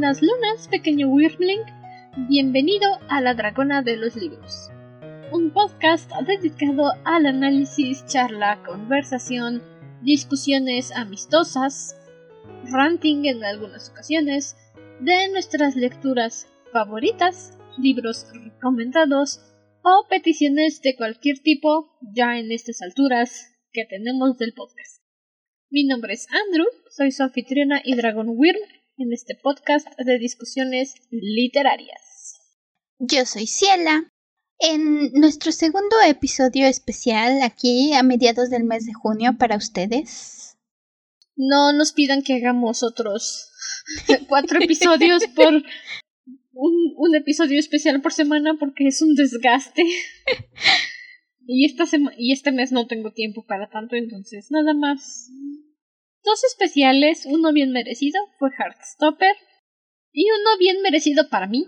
Buenas lunas, pequeño Wyrmling. Bienvenido a La Dragona de los Libros. Un podcast dedicado al análisis, charla, conversación, discusiones amistosas, ranting en algunas ocasiones, de nuestras lecturas favoritas, libros recomendados o peticiones de cualquier tipo ya en estas alturas que tenemos del podcast. Mi nombre es Andrew, soy su anfitriona y Dragon Wyrm en este podcast de discusiones literarias. Yo soy Ciela. En nuestro segundo episodio especial aquí a mediados del mes de junio para ustedes. No nos pidan que hagamos otros cuatro episodios por un, un episodio especial por semana porque es un desgaste. y, esta y este mes no tengo tiempo para tanto, entonces nada más Dos especiales, uno bien merecido fue Heartstopper y uno bien merecido para mí.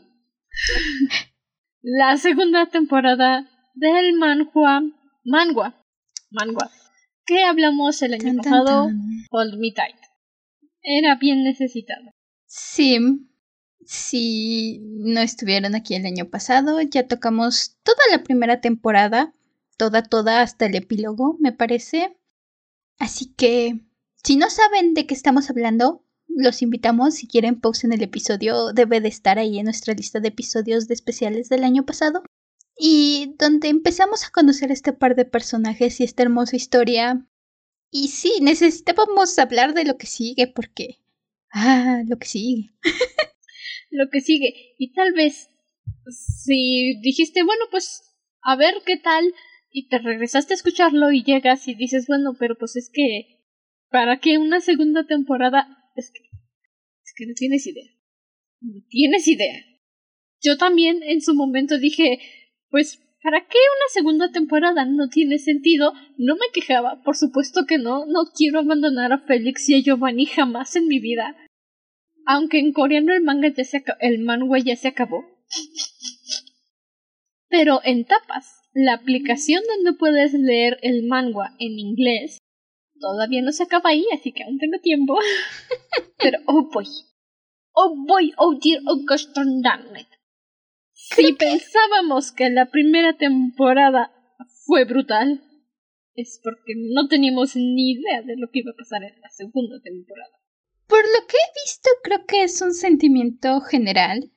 la segunda temporada del manhua, mangua, mangua, que hablamos el año pasado, Hold Me Tight. Era bien necesitado. Sí, si no estuvieron aquí el año pasado, ya tocamos toda la primera temporada, toda, toda hasta el epílogo, me parece. Así que si no saben de qué estamos hablando, los invitamos, si quieren, pausen el episodio, debe de estar ahí en nuestra lista de episodios de especiales del año pasado. Y donde empezamos a conocer este par de personajes y esta hermosa historia. Y sí, necesitábamos hablar de lo que sigue porque... Ah, lo que sigue. lo que sigue. Y tal vez, si dijiste, bueno, pues a ver qué tal, y te regresaste a escucharlo y llegas y dices, bueno, pero pues es que ¿Para qué una segunda temporada? Es que, es que no tienes idea. No tienes idea. Yo también en su momento dije, pues, ¿para qué una segunda temporada? No tiene sentido. No me quejaba, por supuesto que no. No quiero abandonar a Félix y a Giovanni jamás en mi vida. Aunque en coreano el manga ya se el manga ya se acabó. Pero en tapas, la aplicación donde puedes leer el manga en inglés Todavía no se acaba ahí, así que aún tengo tiempo. Pero, oh boy. Oh boy, oh dear, oh gosh darn it. Si pensábamos que la primera temporada fue brutal, es porque no teníamos ni idea de lo que iba a pasar en la segunda temporada. Por lo que he visto, creo que es un sentimiento general.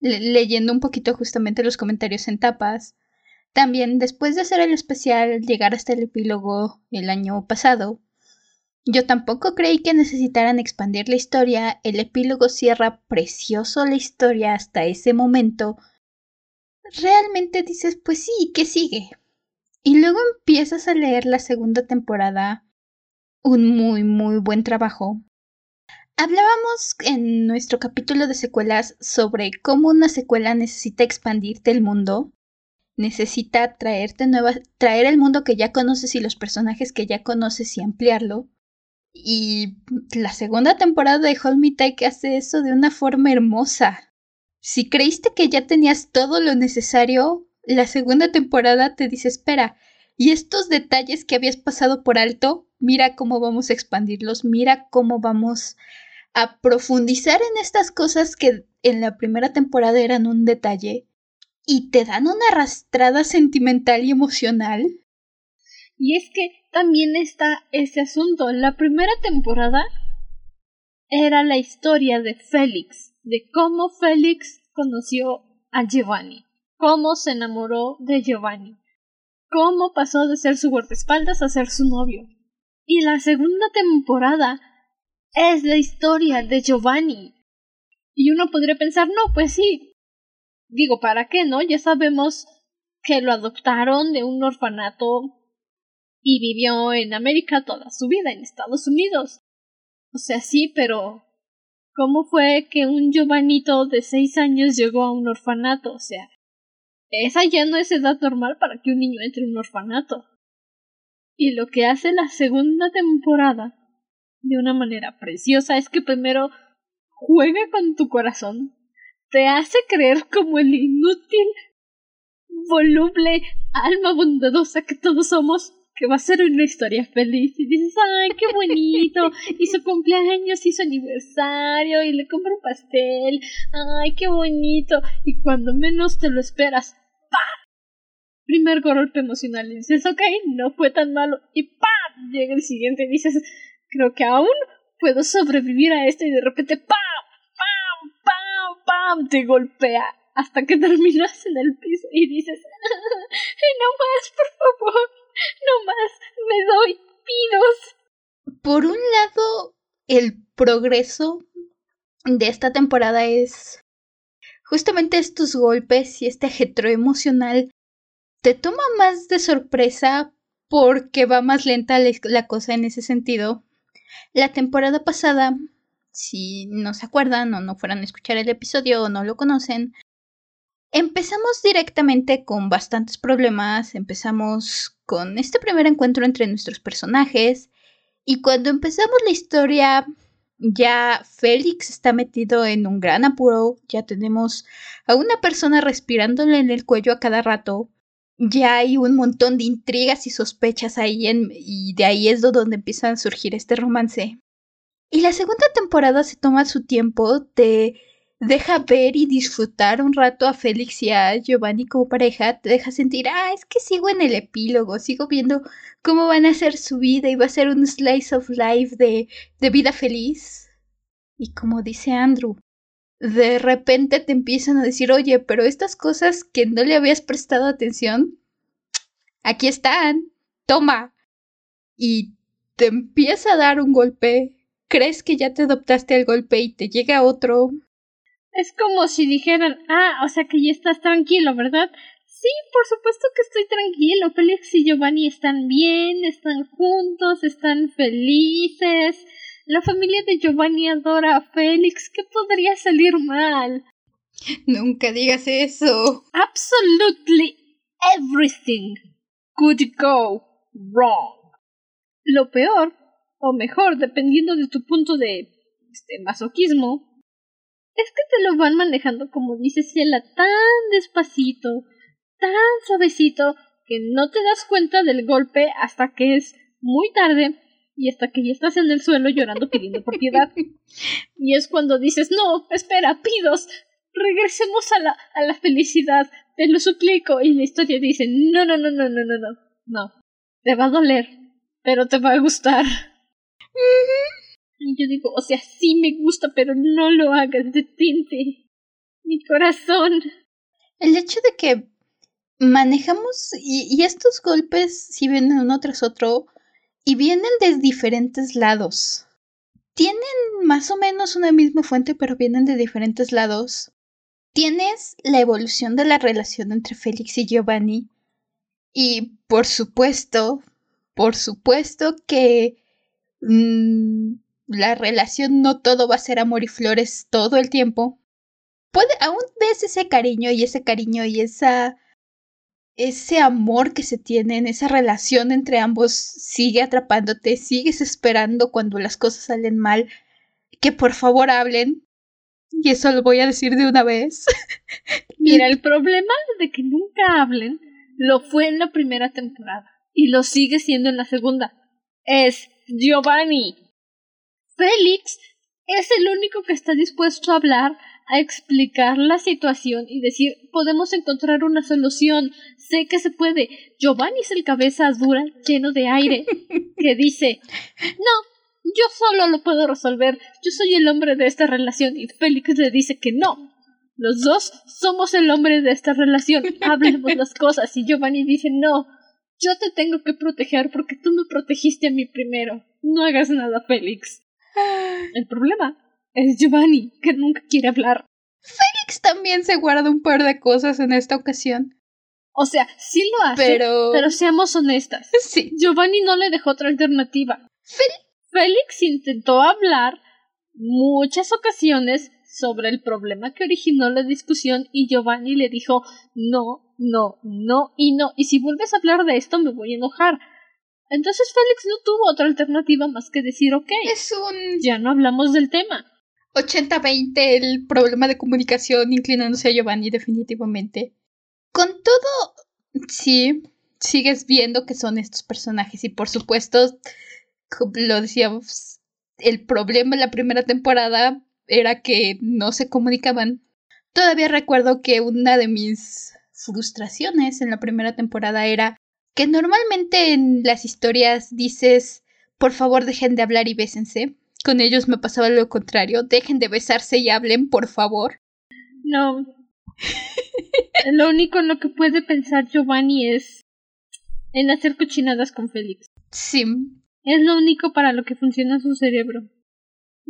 leyendo un poquito justamente los comentarios en tapas, también, después de hacer el especial, llegar hasta el epílogo el año pasado, yo tampoco creí que necesitaran expandir la historia, el epílogo cierra precioso la historia hasta ese momento. Realmente dices, pues sí, ¿qué sigue? Y luego empiezas a leer la segunda temporada, un muy, muy buen trabajo. Hablábamos en nuestro capítulo de secuelas sobre cómo una secuela necesita expandirte el mundo necesita traerte nuevas, traer el mundo que ya conoces y los personajes que ya conoces y ampliarlo. Y la segunda temporada de Hold Me Tight hace eso de una forma hermosa. Si creíste que ya tenías todo lo necesario, la segunda temporada te dice espera, y estos detalles que habías pasado por alto, mira cómo vamos a expandirlos, mira cómo vamos a profundizar en estas cosas que en la primera temporada eran un detalle y te dan una arrastrada sentimental y emocional. Y es que también está ese asunto. La primera temporada era la historia de Félix, de cómo Félix conoció a Giovanni, cómo se enamoró de Giovanni, cómo pasó de ser su guardaespaldas a ser su novio. Y la segunda temporada es la historia de Giovanni. Y uno podría pensar, no, pues sí, digo, ¿para qué no? Ya sabemos que lo adoptaron de un orfanato y vivió en América toda su vida, en Estados Unidos. O sea, sí, pero ¿cómo fue que un Giovanito de seis años llegó a un orfanato? O sea, esa ya no es edad normal para que un niño entre en un orfanato. Y lo que hace la segunda temporada, de una manera preciosa, es que primero juega con tu corazón, te hace creer como el inútil, voluble alma bondadosa que todos somos, que va a ser una historia feliz y dices, ay, qué bonito, y su cumpleaños y su aniversario y le compra un pastel, ay, qué bonito, y cuando menos te lo esperas, ¡pam! Primer golpe emocional y dices, ok, no fue tan malo, y ¡pam! Llega el siguiente y dices, creo que aún puedo sobrevivir a esto y de repente. ¡pam! Te golpea hasta que terminas en el piso y dices, no más, por favor, no más, me doy pidos. Por un lado, el progreso de esta temporada es justamente estos golpes y este ajetro emocional te toma más de sorpresa porque va más lenta la cosa en ese sentido. La temporada pasada, si no se acuerdan o no fueran a escuchar el episodio o no lo conocen, Empezamos directamente con bastantes problemas, empezamos con este primer encuentro entre nuestros personajes. Y cuando empezamos la historia ya Félix está metido en un gran apuro, ya tenemos a una persona respirándole en el cuello a cada rato, ya hay un montón de intrigas y sospechas ahí y de ahí es donde empieza a surgir este romance. Y la segunda temporada se toma su tiempo de deja ver y disfrutar un rato a Félix y a Giovanni como pareja, te deja sentir, ah, es que sigo en el epílogo, sigo viendo cómo van a ser su vida y va a ser un slice of life de, de vida feliz. Y como dice Andrew, de repente te empiezan a decir, oye, pero estas cosas que no le habías prestado atención, aquí están, toma. Y te empieza a dar un golpe, crees que ya te adoptaste al golpe y te llega otro, es como si dijeran, ah, o sea que ya estás tranquilo, ¿verdad? Sí, por supuesto que estoy tranquilo. Félix y Giovanni están bien, están juntos, están felices. La familia de Giovanni adora a Félix. ¿Qué podría salir mal? Nunca digas eso. Absolutely everything could go wrong. Lo peor, o mejor, dependiendo de tu punto de este, masoquismo, es que te lo van manejando, como dice Ciela, tan despacito, tan suavecito, que no te das cuenta del golpe hasta que es muy tarde y hasta que ya estás en el suelo llorando pidiendo por piedad. Y es cuando dices, no, espera, pidos, regresemos a la, a la felicidad, te lo suplico. Y la historia dice, no, no, no, no, no, no, no, no, te va a doler, pero te va a gustar. Y yo digo, o sea, sí me gusta, pero no lo hagas, detente. Mi corazón. El hecho de que manejamos y, estos golpes si vienen uno tras otro y vienen de diferentes lados. Tienen más o menos una misma fuente, pero vienen de diferentes lados. Tienes la evolución de la relación entre Félix y Giovanni. Y por supuesto, por supuesto que mm, la relación no todo va a ser amor y flores todo el tiempo. Puede, aún ves ese cariño y ese cariño y esa ese amor que se tiene en esa relación entre ambos sigue atrapándote, sigues esperando cuando las cosas salen mal, que por favor hablen. Y eso lo voy a decir de una vez. Mira, el problema de que nunca hablen lo fue en la primera temporada y lo sigue siendo en la segunda. Es Giovanni. Félix es el único que está dispuesto a hablar, a explicar la situación y decir podemos encontrar una solución. Sé que se puede. Giovanni es el cabeza dura, lleno de aire, que dice no, yo solo lo puedo resolver. Yo soy el hombre de esta relación. Y Félix le dice que no. Los dos somos el hombre de esta relación. Hablemos las cosas. Y Giovanni dice no. Yo te tengo que proteger porque tú me protegiste a mí primero. No hagas nada, Félix. El problema es Giovanni, que nunca quiere hablar. Félix también se guarda un par de cosas en esta ocasión. O sea, sí lo hace, pero, pero seamos honestas. Sí. Giovanni no le dejó otra alternativa. Félix intentó hablar muchas ocasiones sobre el problema que originó la discusión y Giovanni le dijo no, no, no y no. Y si vuelves a hablar de esto me voy a enojar. Entonces Félix no tuvo otra alternativa más que decir, ok, es un... ya no hablamos del tema. 80-20 el problema de comunicación inclinándose a Giovanni definitivamente. Con todo, sí, sigues viendo que son estos personajes y por supuesto, lo decíamos, el problema en la primera temporada era que no se comunicaban. Todavía recuerdo que una de mis frustraciones en la primera temporada era que normalmente en las historias dices, por favor dejen de hablar y bésense. Con ellos me pasaba lo contrario, dejen de besarse y hablen, por favor. No. lo único en lo que puede pensar Giovanni es en hacer cochinadas con Félix. Sí. Es lo único para lo que funciona su cerebro.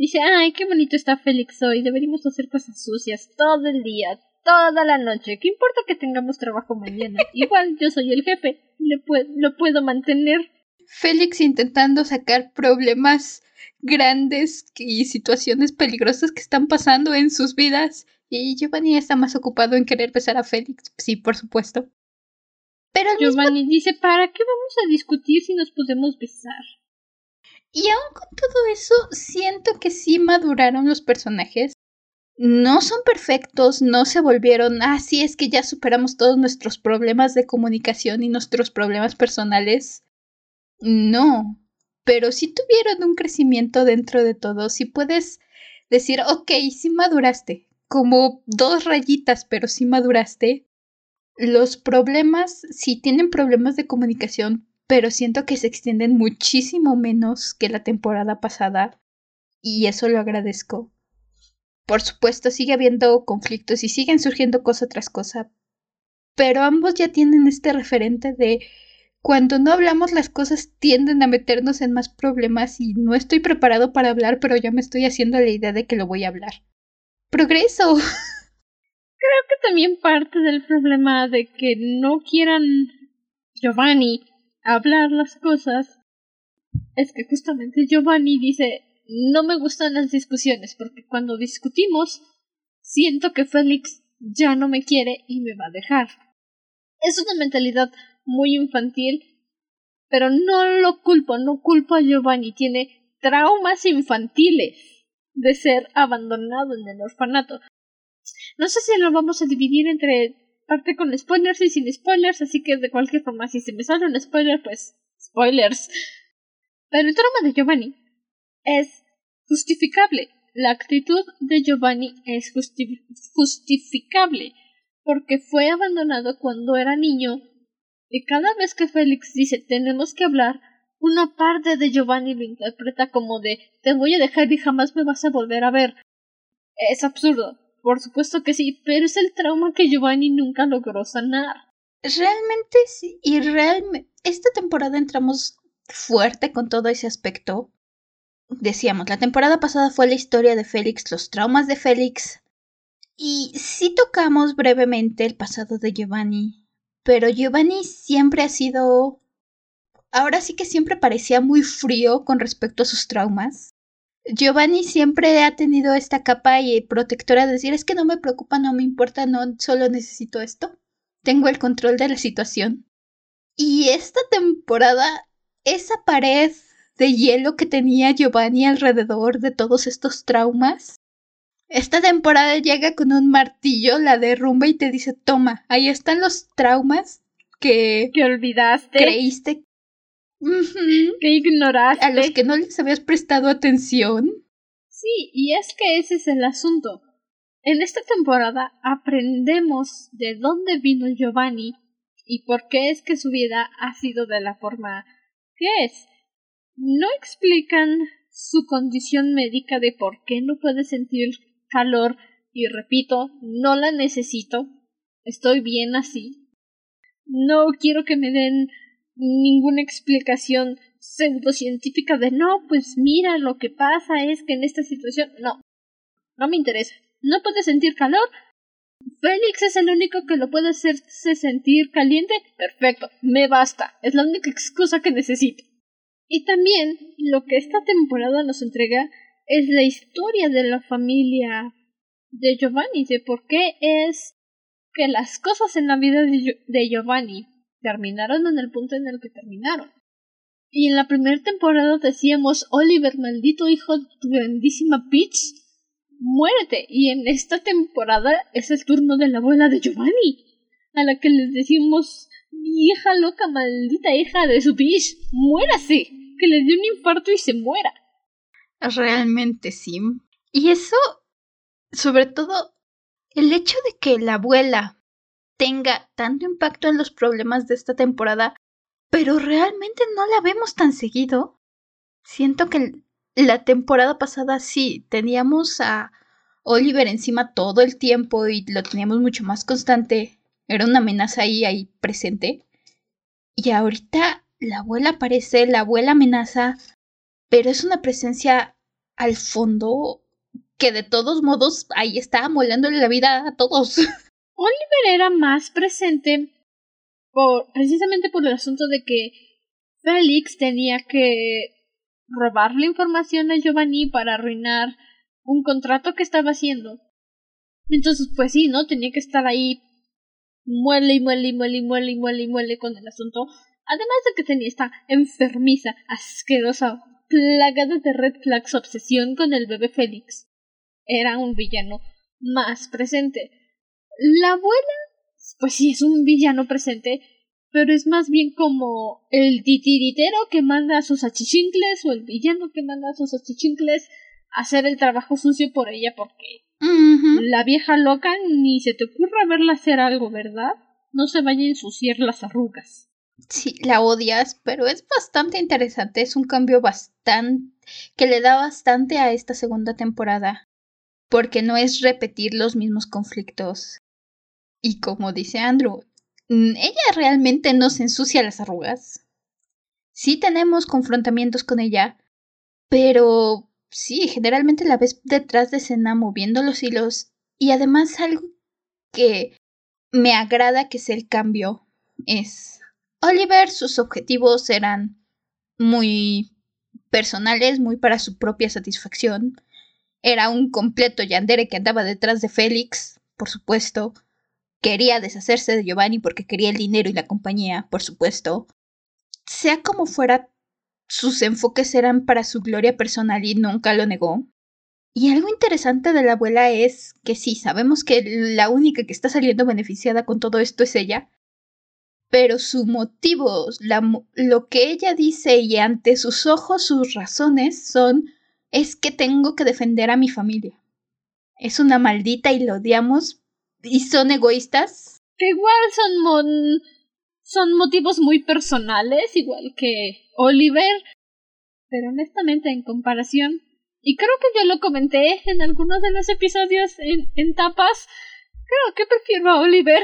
Dice, ay, qué bonito está Félix hoy, deberíamos hacer cosas sucias todo el día, toda la noche. ¿Qué importa que tengamos trabajo mañana? Igual yo soy el jefe, le lo puedo mantener. Félix intentando sacar problemas grandes y situaciones peligrosas que están pasando en sus vidas. Y Giovanni está más ocupado en querer besar a Félix. Sí, por supuesto. Pero Giovanni dice, ¿para qué vamos a discutir si nos podemos besar? Y aún con todo eso, siento que sí maduraron los personajes. No son perfectos, no se volvieron, ah, sí, es que ya superamos todos nuestros problemas de comunicación y nuestros problemas personales. No, pero sí tuvieron un crecimiento dentro de todo. Si puedes decir, ok, sí maduraste, como dos rayitas, pero sí maduraste. Los problemas, sí tienen problemas de comunicación, pero siento que se extienden muchísimo menos que la temporada pasada y eso lo agradezco. Por supuesto, sigue habiendo conflictos y siguen surgiendo cosa tras cosa, pero ambos ya tienen este referente de cuando no hablamos las cosas tienden a meternos en más problemas y no estoy preparado para hablar, pero ya me estoy haciendo la idea de que lo voy a hablar. Progreso. Creo que también parte del problema de que no quieran Giovanni hablar las cosas es que justamente Giovanni dice no me gustan las discusiones porque cuando discutimos siento que Félix ya no me quiere y me va a dejar. Es una mentalidad muy infantil, pero no lo culpo, no culpo a Giovanni, tiene traumas infantiles de ser abandonado en el orfanato. No sé si lo vamos a dividir entre parte con spoilers y sin spoilers, así que de cualquier forma, si se me sale un spoiler, pues spoilers. Pero el trauma de Giovanni es justificable. La actitud de Giovanni es justificable porque fue abandonado cuando era niño y cada vez que Félix dice tenemos que hablar, una parte de Giovanni lo interpreta como de te voy a dejar y jamás me vas a volver a ver. Es absurdo. Por supuesto que sí, pero es el trauma que Giovanni nunca logró sanar. Realmente sí, y realmente esta temporada entramos fuerte con todo ese aspecto. Decíamos, la temporada pasada fue la historia de Félix, los traumas de Félix. Y sí tocamos brevemente el pasado de Giovanni, pero Giovanni siempre ha sido... Ahora sí que siempre parecía muy frío con respecto a sus traumas. Giovanni siempre ha tenido esta capa y protectora de decir es que no me preocupa, no me importa, no solo necesito esto. Tengo el control de la situación. Y esta temporada, esa pared de hielo que tenía Giovanni alrededor de todos estos traumas, esta temporada llega con un martillo, la derrumba y te dice, toma, ahí están los traumas que... Que olvidaste. Creíste que ignoraste. A los que no les habías prestado atención. Sí, y es que ese es el asunto. En esta temporada aprendemos de dónde vino Giovanni y por qué es que su vida ha sido de la forma que es. No explican su condición médica de por qué no puede sentir calor y repito, no la necesito. Estoy bien así. No quiero que me den ninguna explicación pseudocientífica de no, pues mira, lo que pasa es que en esta situación no, no me interesa. No puede sentir calor. Félix es el único que lo puede hacerse sentir caliente. Perfecto, me basta. Es la única excusa que necesito. Y también lo que esta temporada nos entrega es la historia de la familia de Giovanni, de por qué es que las cosas en la vida de Giovanni terminaron en el punto en el que terminaron. Y en la primera temporada decíamos, Oliver, maldito hijo de tu grandísima Peach, muérete. Y en esta temporada es el turno de la abuela de Giovanni, a la que les decimos, vieja loca, maldita hija de su pish, muérase, que le dé un infarto y se muera. Realmente sí. Y eso, sobre todo, el hecho de que la abuela tenga tanto impacto en los problemas de esta temporada, pero realmente no la vemos tan seguido. Siento que la temporada pasada sí teníamos a Oliver encima todo el tiempo y lo teníamos mucho más constante. Era una amenaza ahí, ahí presente. Y ahorita la abuela aparece, la abuela amenaza, pero es una presencia al fondo que de todos modos ahí está molándole la vida a todos. Oliver era más presente por, precisamente por el asunto de que Félix tenía que robarle información a Giovanni para arruinar un contrato que estaba haciendo. Entonces, pues sí, ¿no? Tenía que estar ahí muele y muele y muele y muele y muele y muele con el asunto. Además de que tenía esta enfermiza, asquerosa, plagada de red flags obsesión con el bebé Félix. Era un villano más presente. La abuela, pues sí, es un villano presente, pero es más bien como el titiritero que manda a sus achichincles o el villano que manda a sus achichincles a hacer el trabajo sucio por ella porque la vieja loca ni se te ocurra verla hacer algo, ¿verdad? No se vaya a ensuciar las arrugas. Sí, la odias, pero es bastante interesante, es un cambio bastante que le da bastante a esta segunda temporada, porque no es repetir los mismos conflictos. Y como dice Andrew, mm, ella realmente no se ensucia las arrugas. Sí tenemos confrontamientos con ella, pero sí, generalmente la ves detrás de escena moviendo los hilos y además algo que me agrada que es el cambio es Oliver, sus objetivos eran muy personales, muy para su propia satisfacción. Era un completo yandere que andaba detrás de Félix, por supuesto. Quería deshacerse de Giovanni porque quería el dinero y la compañía, por supuesto. Sea como fuera, sus enfoques eran para su gloria personal y nunca lo negó. Y algo interesante de la abuela es que sí, sabemos que la única que está saliendo beneficiada con todo esto es ella, pero su motivo, lo que ella dice y ante sus ojos sus razones son es que tengo que defender a mi familia. Es una maldita y lo odiamos y son egoístas. Que igual son son motivos muy personales, igual que Oliver, pero honestamente en comparación, y creo que yo lo comenté en algunos de los episodios en, en tapas, creo que prefiero a Oliver.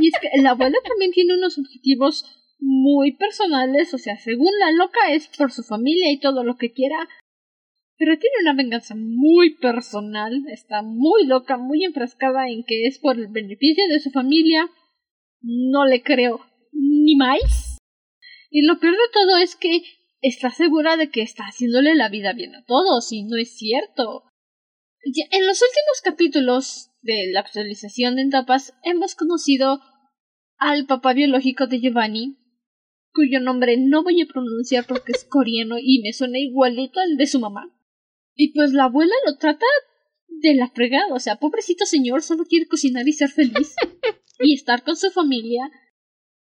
y es que la abuela también tiene unos objetivos muy personales, o sea, según la loca es por su familia y todo lo que quiera, pero tiene una venganza muy personal, está muy loca, muy enfrascada en que es por el beneficio de su familia, no le creo ni más. Y lo peor de todo es que está segura de que está haciéndole la vida bien a todos, y no es cierto. En los últimos capítulos de la actualización de etapas hemos conocido al papá biológico de Giovanni, cuyo nombre no voy a pronunciar porque es coreano y me suena igualito al de su mamá. Y pues la abuela lo trata de la fregada, o sea, pobrecito señor, solo quiere cocinar y ser feliz. y estar con su familia.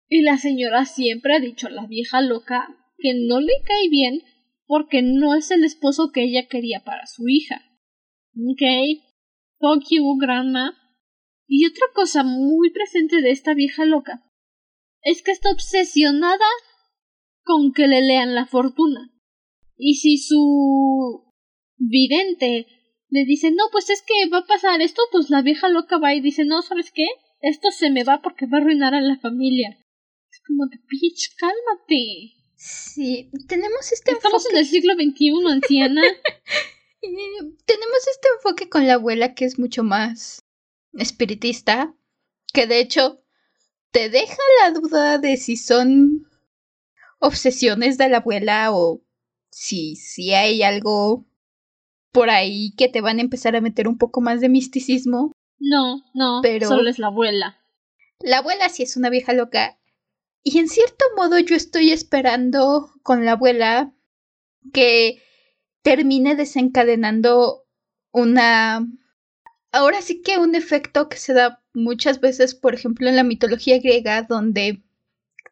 Y la señora siempre ha dicho a la vieja loca que no le cae bien porque no es el esposo que ella quería para su hija. Ok, fuck you, grandma. Y otra cosa muy presente de esta vieja loca es que está obsesionada con que le lean la fortuna. Y si su vidente le dice, no, pues es que va a pasar esto, pues la vieja loca va y dice, no, ¿sabes qué? esto se me va porque va a arruinar a la familia. Es como de, bitch, cálmate. Sí, tenemos este Estamos en el siglo XXI, anciana. tenemos este enfoque con la abuela que es mucho más espiritista, que de hecho te deja la duda de si son obsesiones de la abuela o si, si hay algo por ahí que te van a empezar a meter un poco más de misticismo. No, no, pero solo es la abuela. La abuela sí es una vieja loca. Y en cierto modo yo estoy esperando con la abuela que termine desencadenando una ahora sí que un efecto que se da muchas veces, por ejemplo, en la mitología griega, donde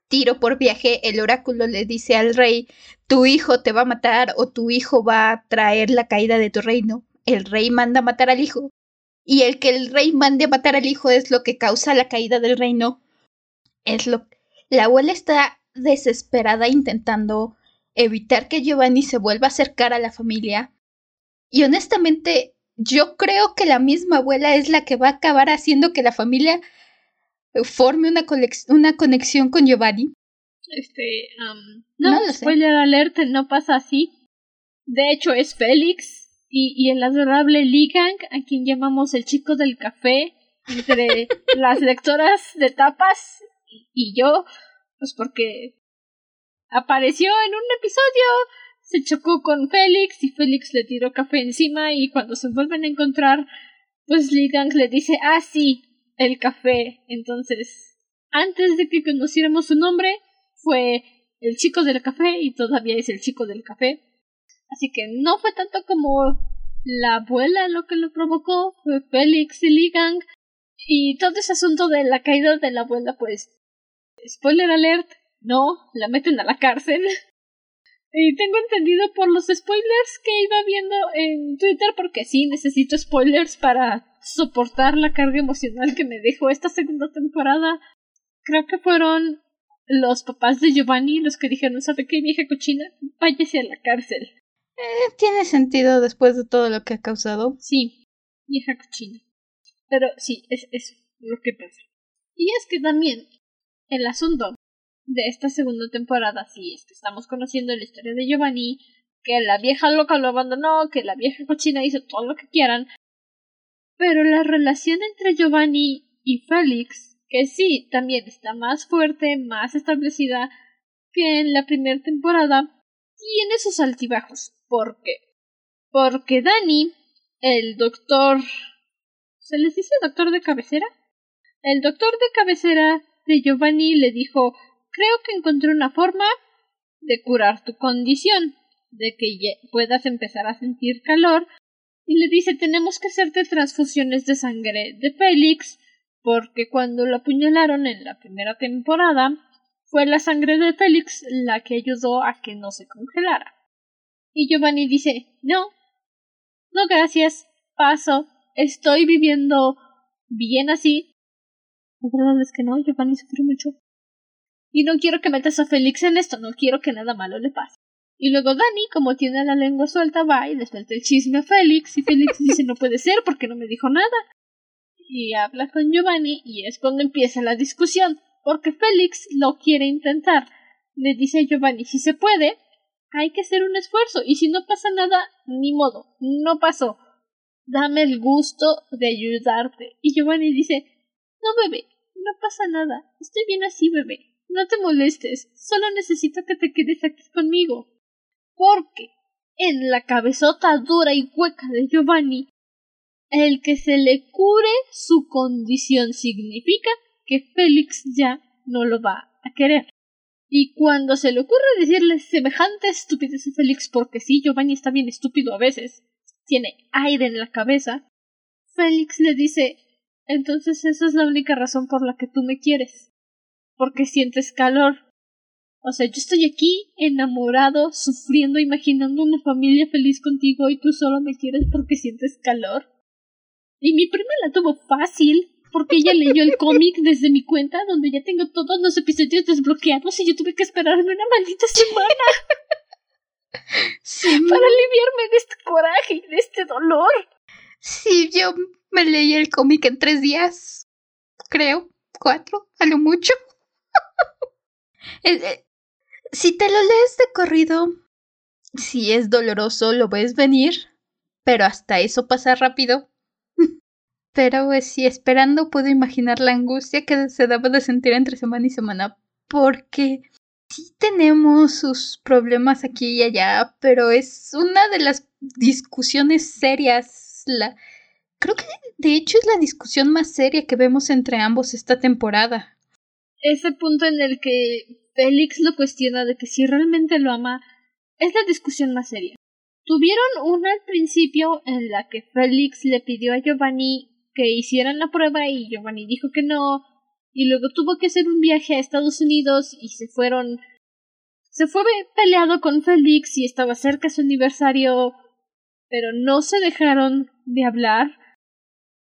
tiro por viaje, el oráculo le dice al rey, tu hijo te va a matar o tu hijo va a traer la caída de tu reino. El rey manda matar al hijo. Y el que el rey mande a matar al hijo es lo que causa la caída del reino. Es lo la abuela está desesperada intentando evitar que Giovanni se vuelva a acercar a la familia. Y honestamente, yo creo que la misma abuela es la que va a acabar haciendo que la familia forme una, una conexión con Giovanni. Este, no, no lo spoiler alert, no pasa así. De hecho, es Félix y, y el adorable Ligang, a quien llamamos el chico del café, entre las lectoras de tapas y yo, pues porque apareció en un episodio, se chocó con Félix y Félix le tiró café encima y cuando se vuelven a encontrar, pues Ligang le dice, ah, sí, el café. Entonces, antes de que conociéramos su nombre, fue el chico del café y todavía es el chico del café. Así que no fue tanto como la abuela lo que lo provocó, fue Félix y Ligang. Y todo ese asunto de la caída de la abuela, pues, spoiler alert, no, la meten a la cárcel. Y tengo entendido por los spoilers que iba viendo en Twitter, porque sí, necesito spoilers para soportar la carga emocional que me dejó esta segunda temporada. Creo que fueron los papás de Giovanni los que dijeron, ¿sabe qué vieja cochina? Váyase a la cárcel. Eh, tiene sentido después de todo lo que ha causado. Sí, vieja cochina. Pero sí, es eso lo que pasa. Y es que también el asunto de esta segunda temporada, sí, es que estamos conociendo la historia de Giovanni, que la vieja loca lo abandonó, que la vieja cochina hizo todo lo que quieran, pero la relación entre Giovanni y Félix que sí, también está más fuerte, más establecida que en la primera temporada, tiene sus altibajos. ¿Por qué? Porque Dani, el doctor... ¿Se les dice doctor de cabecera? El doctor de cabecera de Giovanni le dijo Creo que encontré una forma de curar tu condición, de que puedas empezar a sentir calor, y le dice tenemos que hacerte transfusiones de sangre de Félix porque cuando lo apuñalaron en la primera temporada fue la sangre de Félix la que ayudó a que no se congelara. Y Giovanni dice No, no gracias, paso, estoy viviendo bien así. La verdad es que no, Giovanni sufrió mucho. Y no quiero que metas a Félix en esto, no quiero que nada malo le pase. Y luego Dani, como tiene la lengua suelta, va y le suelta el chisme a Félix, y Félix dice no puede ser porque no me dijo nada y habla con Giovanni y es cuando empieza la discusión, porque Félix lo quiere intentar. Le dice a Giovanni, si se puede, hay que hacer un esfuerzo y si no pasa nada, ni modo, no pasó. Dame el gusto de ayudarte. Y Giovanni dice, no bebé, no pasa nada, estoy bien así bebé, no te molestes, solo necesito que te quedes aquí conmigo. Porque en la cabezota dura y hueca de Giovanni el que se le cure su condición significa que Félix ya no lo va a querer. Y cuando se le ocurre decirle semejante estupidez a Félix, porque sí, Giovanni está bien estúpido a veces, tiene aire en la cabeza, Félix le dice entonces esa es la única razón por la que tú me quieres. Porque sientes calor. O sea, yo estoy aquí enamorado, sufriendo, imaginando una familia feliz contigo y tú solo me quieres porque sientes calor. Y mi prima la tuvo fácil, porque ella leyó el cómic desde mi cuenta, donde ya tengo todos los episodios desbloqueados y yo tuve que esperarme una maldita semana. Para aliviarme de este coraje y de este dolor. Sí, yo me leí el cómic en tres días. Creo. Cuatro, a lo mucho. Eh, eh, si te lo lees de corrido, si es doloroso, lo ves venir, pero hasta eso pasa rápido. Pero pues, sí, esperando puedo imaginar la angustia que se daba de sentir entre semana y semana, porque sí tenemos sus problemas aquí y allá, pero es una de las discusiones serias. La... Creo que de hecho es la discusión más seria que vemos entre ambos esta temporada. Ese punto en el que Félix lo cuestiona de que si realmente lo ama es la discusión más seria. Tuvieron una al principio en la que Félix le pidió a Giovanni que hicieran la prueba y Giovanni dijo que no, y luego tuvo que hacer un viaje a Estados Unidos y se fueron se fue peleado con Félix y estaba cerca su aniversario, pero no se dejaron de hablar.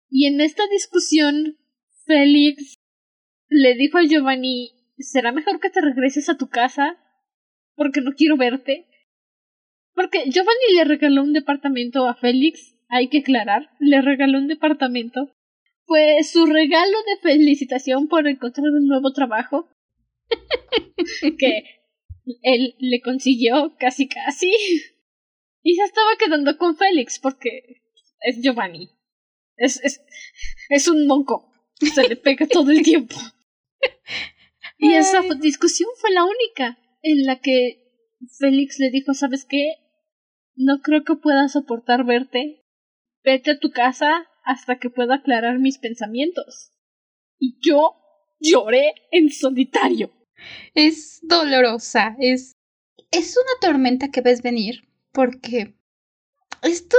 Y en esta discusión, Félix le dijo a Giovanni será mejor que te regreses a tu casa porque no quiero verte. Porque Giovanni le regaló un departamento a Félix, hay que aclarar, le regaló un departamento. Fue su regalo de felicitación por encontrar un nuevo trabajo. que él le consiguió casi casi. Y se estaba quedando con Félix porque es Giovanni. Es, es, es un monco. Se le pega todo el tiempo. Y esa discusión fue la única en la que Félix le dijo, ¿sabes qué? No creo que pueda soportar verte. Vete a tu casa hasta que pueda aclarar mis pensamientos. Y yo lloré en solitario. Es dolorosa, es... Es una tormenta que ves venir, porque esto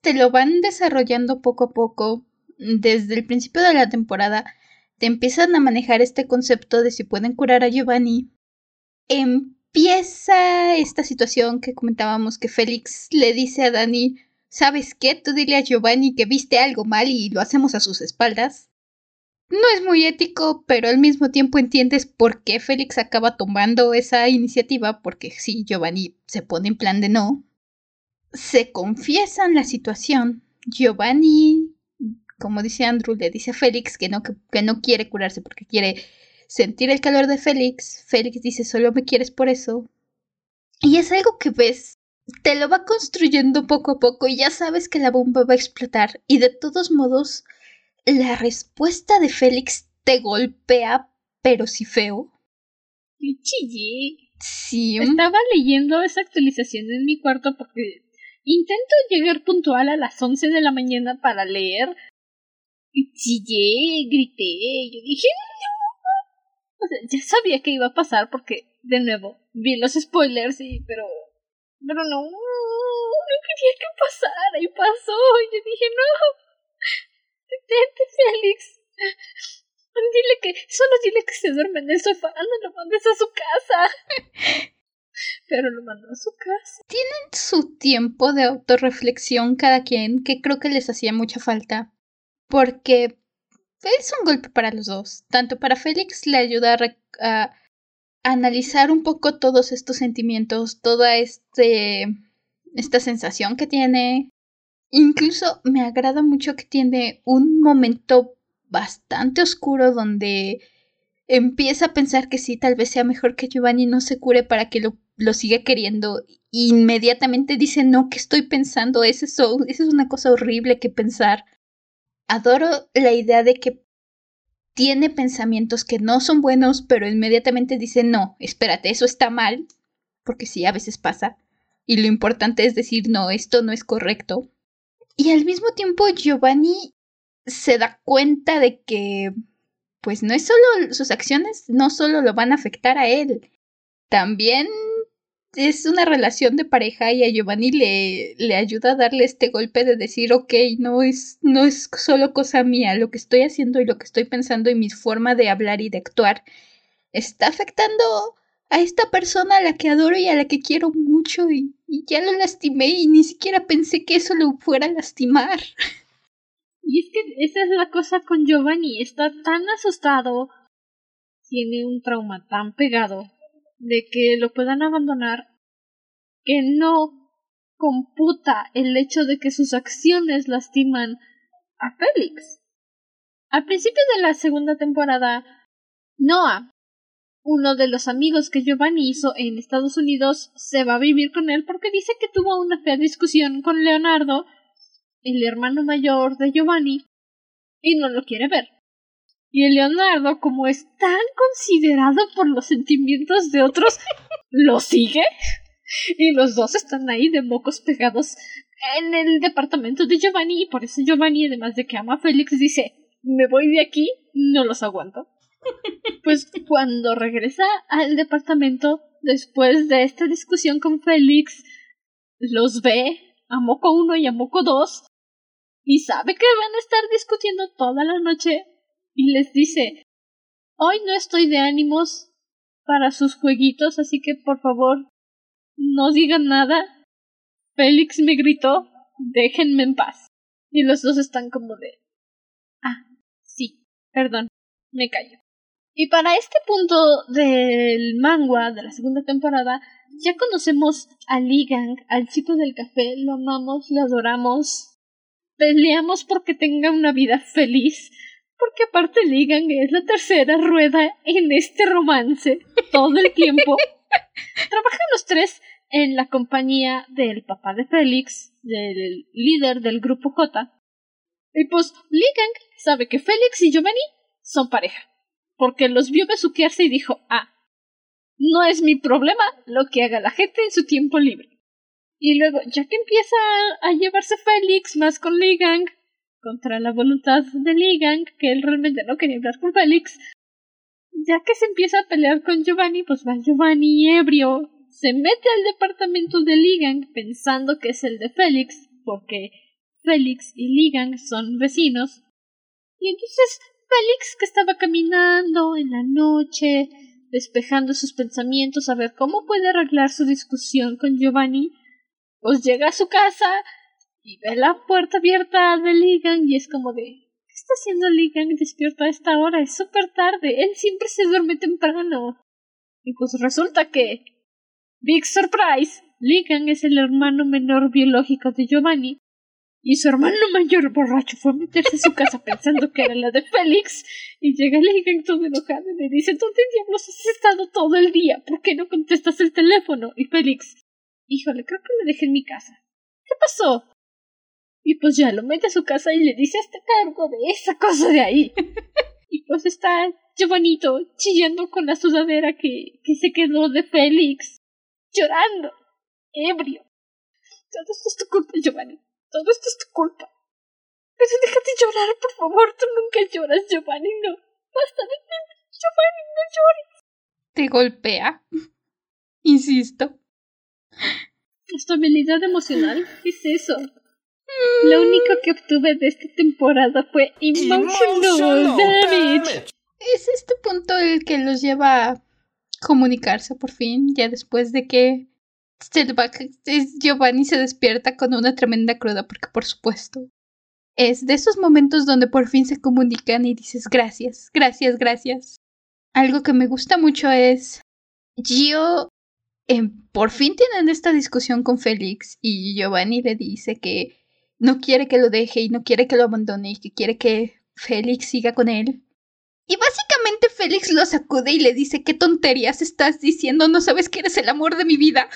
te lo van desarrollando poco a poco desde el principio de la temporada te empiezan a manejar este concepto de si pueden curar a Giovanni, empieza esta situación que comentábamos que Félix le dice a Dani, ¿sabes qué? Tú dile a Giovanni que viste algo mal y lo hacemos a sus espaldas. No es muy ético, pero al mismo tiempo entiendes por qué Félix acaba tomando esa iniciativa, porque si Giovanni se pone en plan de no. Se confiesan la situación. Giovanni como dice Andrew, le dice a Félix que no, que, no quiere curarse porque quiere sentir el calor de Félix. Félix dice, solo me quieres por eso. Y es algo que ves, te lo va construyendo poco a poco y ya sabes que la bomba va a explotar. Y de todos modos, la respuesta de Félix te golpea, pero sí feo. Chillé. Sí. Estaba leyendo esa actualización en mi cuarto porque intento llegar puntual a las 11 de la mañana para leer chillé, grité, yo dije, no. O sea, ya sabía que iba a pasar porque, de nuevo, vi los spoilers y, pero, pero no, no quería que pasara y pasó. Y yo dije, no, detente, Félix. Dile que, solo dile que se duerme en el sofá, no lo mandes a su casa. Pero lo mandó a su casa. Tienen su tiempo de autorreflexión cada quien, que creo que les hacía mucha falta porque es un golpe para los dos. Tanto para Félix le ayuda a, analizar un poco todos estos sentimientos, toda este, esta sensación que tiene. Incluso me agrada mucho que tiene un momento bastante oscuro donde empieza a pensar que sí, tal vez sea mejor que Giovanni no se cure para que lo, lo siga queriendo. Inmediatamente dice, no, ¿qué estoy pensando? Eso, eso es una cosa horrible que pensar adoro la idea de que tiene pensamientos que no son buenos, pero inmediatamente dice, no, espérate, eso está mal, porque sí, a veces pasa. Y lo importante es decir, no, esto no es correcto. Y al mismo tiempo Giovanni se da cuenta de que, pues no es solo sus acciones, no solo lo van a afectar a él, también es una relación de pareja y a Giovanni le, le ayuda a darle este golpe de decir, ok, no es, no es solo cosa mía, lo que estoy haciendo y lo que estoy pensando y mi forma de hablar y de actuar está afectando a esta persona a la que adoro y a la que quiero mucho y, y ya lo lastimé y ni siquiera pensé que eso lo fuera a lastimar. Y es que esa es la cosa con Giovanni, está tan asustado, tiene un trauma tan pegado de que lo puedan abandonar que no computa el hecho de que sus acciones lastiman a Félix. Al principio de la segunda temporada, Noah, uno de los amigos que Giovanni hizo en Estados Unidos, se va a vivir con él porque dice que tuvo una fea discusión con Leonardo, el hermano mayor de Giovanni, y no lo quiere ver. Y el Leonardo, como es tan considerado por los sentimientos de otros, lo sigue. Y los dos están ahí de mocos pegados en el departamento de Giovanni. Y por eso Giovanni, además de que ama a Félix, dice: Me voy de aquí, no los aguanto. Pues cuando regresa al departamento, después de esta discusión con Félix, los ve a Moco 1 y a Moco 2 y sabe que van a estar discutiendo toda la noche y les dice Hoy no estoy de ánimos para sus jueguitos, así que por favor no digan nada. Félix me gritó déjenme en paz. Y los dos están como de Ah, sí, perdón, me callo. Y para este punto del manga de la segunda temporada, ya conocemos a Ligang, al chico del café, lo amamos, lo adoramos, peleamos porque tenga una vida feliz, porque aparte Ligang es la tercera rueda en este romance todo el tiempo. Trabajan los tres en la compañía del papá de Félix, del líder del grupo J. Y pues Ligang sabe que Félix y Giovanni son pareja, porque los vio besuquearse y dijo, ah, no es mi problema lo que haga la gente en su tiempo libre. Y luego, ya que empieza a llevarse Félix más con Ligang, contra la voluntad de Ligang, que él realmente no quería hablar con Félix, ya que se empieza a pelear con Giovanni, pues va Giovanni ebrio, se mete al departamento de Ligang pensando que es el de Félix, porque Félix y Ligang son vecinos. Y entonces Félix, que estaba caminando en la noche, despejando sus pensamientos a ver cómo puede arreglar su discusión con Giovanni, pues llega a su casa y ve la puerta abierta de Ligan y es como de ¿Qué está haciendo Ligan despierto a esta hora? Es súper tarde. Él siempre se duerme temprano. Y pues resulta que Big Surprise, Ligan es el hermano menor biológico de Giovanni y su hermano mayor borracho fue a meterse a su casa pensando que era la de Félix y llega Ligan todo enojado y le dice ¿Dónde diablos has estado todo el día? ¿Por qué no contestas el teléfono? Y Félix Híjole, creo que me dejé en mi casa. ¿Qué pasó? Y pues ya lo mete a su casa y le dice Hazte cargo de esa cosa de ahí. y pues está Giovanito chillando con la sudadera que, que se quedó de Félix. Llorando. Ebrio. Todo esto es tu culpa, Giovanni. Todo esto es tu culpa. Pero déjate llorar, por favor. Tú nunca lloras, Giovanni. No. Basta de Giovanni, no llores. Te golpea. Insisto. Estabilidad emocional. ¿Qué es eso? Lo único que obtuve de esta temporada fue emotional, damage. Es este punto el que los lleva a comunicarse por fin, ya después de que Giovanni se despierta con una tremenda cruda, porque por supuesto es de esos momentos donde por fin se comunican y dices gracias, gracias, gracias. Algo que me gusta mucho es Gio em, por fin tienen esta discusión con Félix y Giovanni le dice que no quiere que lo deje y no quiere que lo abandone y que quiere que Félix siga con él. Y básicamente Félix lo sacude y le dice qué tonterías estás diciendo, no sabes que eres el amor de mi vida.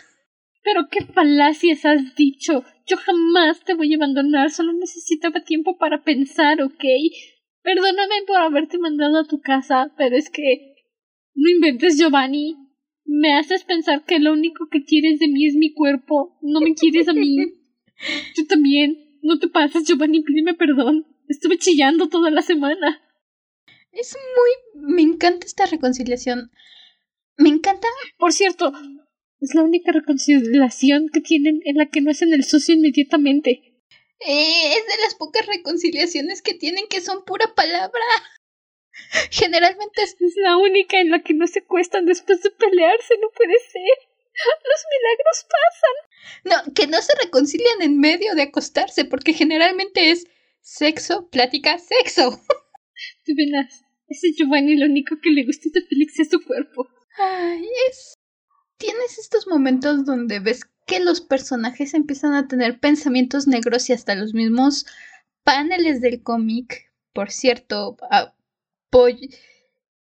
Pero qué falacias has dicho. Yo jamás te voy a abandonar, solo necesitaba tiempo para pensar, ¿ok? Perdóname por haberte mandado a tu casa, pero es que... No inventes, Giovanni. Me haces pensar que lo único que quieres de mí es mi cuerpo. No me quieres a mí. Yo también. No te pases, Giovanni, pídeme perdón. Estuve chillando toda la semana. Es muy... Me encanta esta reconciliación. Me encanta... Por cierto, es la única reconciliación que tienen en la que no hacen el sucio inmediatamente. Eh, es de las pocas reconciliaciones que tienen que son pura palabra. Generalmente es... es la única en la que no se cuestan después de pelearse, no puede ser. Los milagros pasan. No, que no se reconcilian en medio de acostarse, porque generalmente es sexo, plática, sexo. Tú verás, ese Giovanni lo único que le gusta de Félix es su cuerpo. Ay, es tienes estos momentos donde ves que los personajes empiezan a tener pensamientos negros y hasta los mismos paneles del cómic. Por cierto,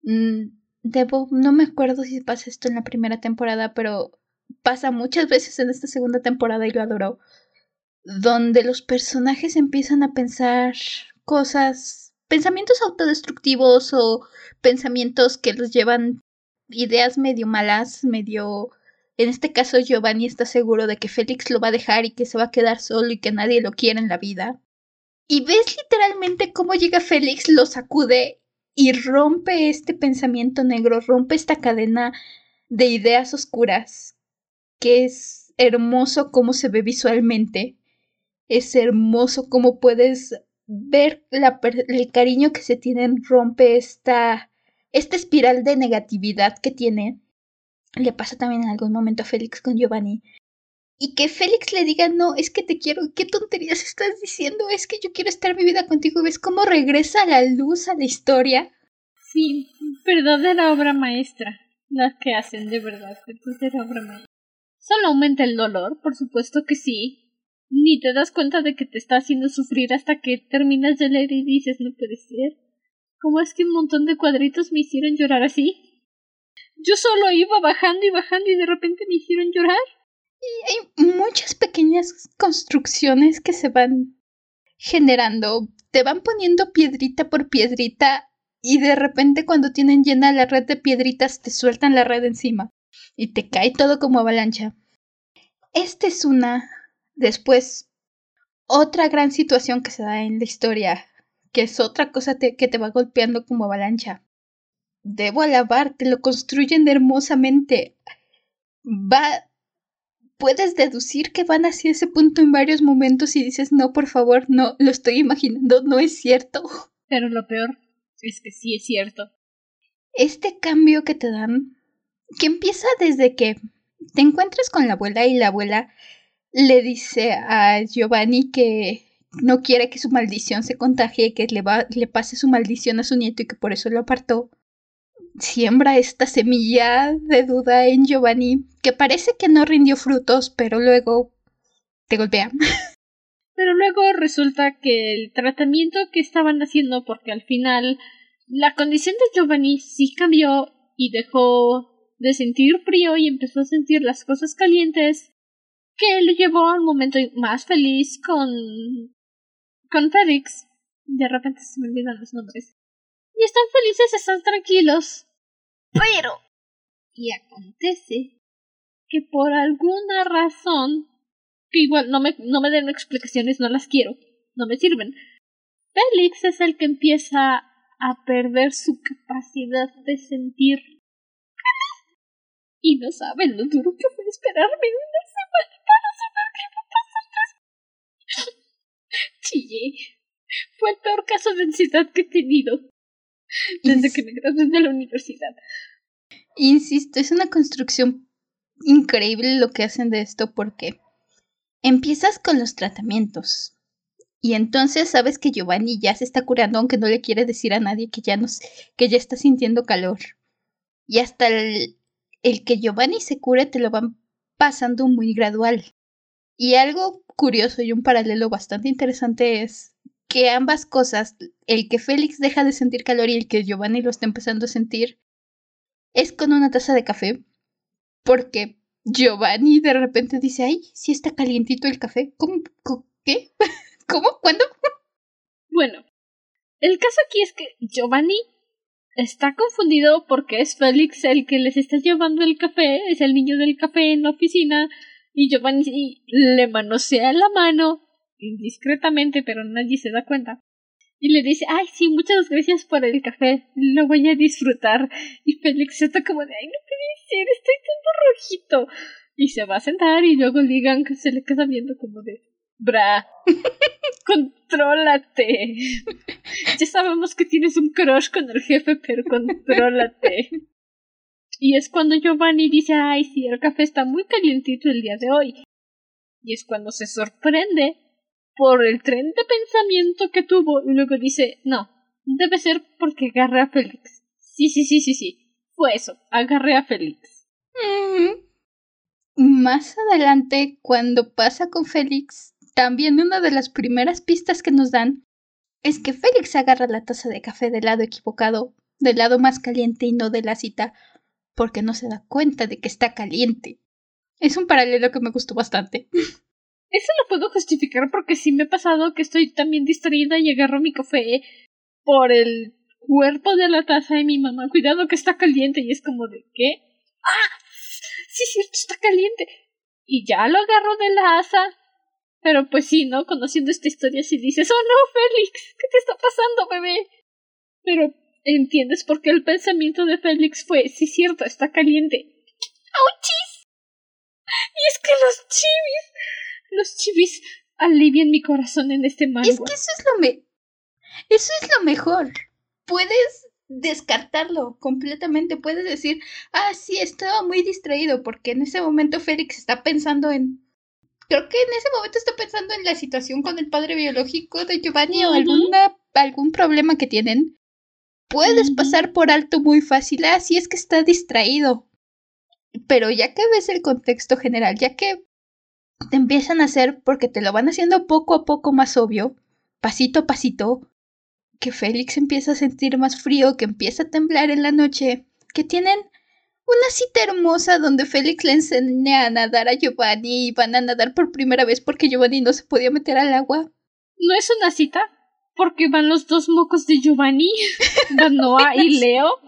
mm, debo, no me acuerdo si pasa esto en la primera temporada, pero pasa muchas veces en esta segunda temporada y lo adoro. Donde los personajes empiezan a pensar cosas, pensamientos autodestructivos o pensamientos que los llevan ideas medio malas, medio... En este caso Giovanni está seguro de que Félix lo va a dejar y que se va a quedar solo y que nadie lo quiere en la vida. Y ves literalmente cómo llega Félix, lo sacude y rompe este pensamiento negro, rompe esta cadena de ideas oscuras, que es hermoso cómo se ve visualmente. Es hermoso como puedes ver el cariño que se tienen, rompe esta, esta espiral de negatividad que tiene. Le pasa también en algún momento a Félix con Giovanni. Y que Félix le diga, no, es que te quiero, ¿qué tonterías estás diciendo? Es que yo quiero estar mi vida contigo. ¿Ves cómo regresa la luz a la historia? Sí, verdadera obra maestra. Las que hacen de verdad, verdadera obra maestra. Solo aumenta el dolor, por supuesto que sí, ni te das cuenta de que te está haciendo sufrir hasta que terminas de leer y dices no puede ser. ¿Cómo es que un montón de cuadritos me hicieron llorar así? Yo solo iba bajando y bajando y de repente me hicieron llorar. Y hay muchas pequeñas construcciones que se van generando. Te van poniendo piedrita por piedrita y de repente cuando tienen llena la red de piedritas te sueltan la red encima y te cae todo como avalancha. Esta es una Después, otra gran situación que se da en la historia, que es otra cosa que te va golpeando como avalancha. Debo alabarte, lo construyen hermosamente. Va. Puedes deducir que van hacia ese punto en varios momentos y dices, no, por favor, no, lo estoy imaginando, no es cierto. Pero lo peor es que sí es cierto. Este cambio que te dan, que empieza desde que te encuentras con la abuela y la abuela le dice a Giovanni que no quiere que su maldición se contagie, que le, pase su maldición a su nieto y que por eso lo apartó. Siembra esta semilla de duda en Giovanni, que parece que no rindió frutos, pero luego te golpea. Pero luego resulta que el tratamiento que estaban haciendo, porque al final la condición de Giovanni sí cambió y dejó de sentir frío y empezó a sentir las cosas calientes, que lo llevó a un momento más feliz con con Félix. De repente se me olvidan los nombres. Y están felices, están tranquilos. Pero y acontece que por alguna razón que igual no me, no me den explicaciones, no las quiero, no me sirven. Félix es el que empieza a perder su capacidad de sentir. Y no saben lo duro que fue esperarme una semana Chillé. Fue el peor caso de ansiedad que he tenido desde que me gradué de la universidad. Insisto, es una construcción increíble lo que hacen de esto porque empiezas con los tratamientos y entonces sabes que Giovanni ya se está curando aunque no le quiere decir a nadie que ya nos que ya está sintiendo calor. Y hasta el, el que Giovanni se cure te lo van pasando muy gradual. Y algo curioso y un paralelo bastante interesante es que ambas cosas, el que Félix deja de sentir calor y el que Giovanni lo está empezando a sentir, es con una taza de café. Porque Giovanni de repente dice, ay, sí está calientito el café. ¿Cómo? ¿Qué? ¿Cómo? ¿Cuándo? Bueno, el caso aquí es que Giovanni está confundido porque es Félix el que les está llevando el café, es el niño del café en la oficina, y Giovanni le manosea la mano indiscretamente, pero nadie se da cuenta. Y le dice, ay, sí, muchas gracias por el café, lo voy a disfrutar. Y Félix está como de, ay, no puede ser, estoy todo rojito. Y se va a sentar y luego Ligan se le queda viendo como de, bra, contrólate. ya sabemos que tienes un crush con el jefe, pero contrólate. Y es cuando Giovanni dice, ay, sí, el café está muy calientito el día de hoy. Y es cuando se sorprende por el tren de pensamiento que tuvo y luego dice, no, debe ser porque agarré a Félix. Sí, sí, sí, sí, sí. Fue eso, agarré a Félix. Más adelante, cuando pasa con Félix, también una de las primeras pistas que nos dan es que Félix agarra la taza de café del lado equivocado, del lado más caliente y no de la cita, porque no se da cuenta de que está caliente. Es un paralelo que me gustó bastante. Eso lo puedo justificar porque sí me ha pasado que estoy también distraída y agarro mi café por el cuerpo de la taza de mi mamá. Cuidado que está caliente y es como de ¿qué? ¡Ah! Sí, cierto, está caliente. Y ya lo agarro de la asa. Pero pues sí, ¿no? Conociendo esta historia si dices, oh no, Félix, ¿qué te está pasando, bebé? Pero ¿Entiendes por qué el pensamiento de Félix fue, sí cierto, está caliente? ¡Auchis! Y es que los chivis, los chivis alivian mi corazón en este manga. Es que eso es lo me... Eso es lo mejor. Puedes descartarlo completamente. Puedes decir, ah, sí, estaba muy distraído porque en ese momento Félix está pensando en... Creo que en ese momento está pensando en la situación con el padre biológico de Giovanni o alguna, algún problema que tienen. Puedes pasar por alto muy fácil, ah, sí es que está distraído. Pero ya que ves el contexto general, ya que te empiezan a hacer, porque te lo van haciendo poco a poco más obvio, pasito a pasito, que Félix empieza a sentir más frío, que empieza a temblar en la noche, que tienen una cita hermosa donde Félix le enseña a nadar a Giovanni y van a nadar por primera vez porque Giovanni no se podía meter al agua. No es una cita, porque van los dos mocos de Giovanni, van Noah y Leo,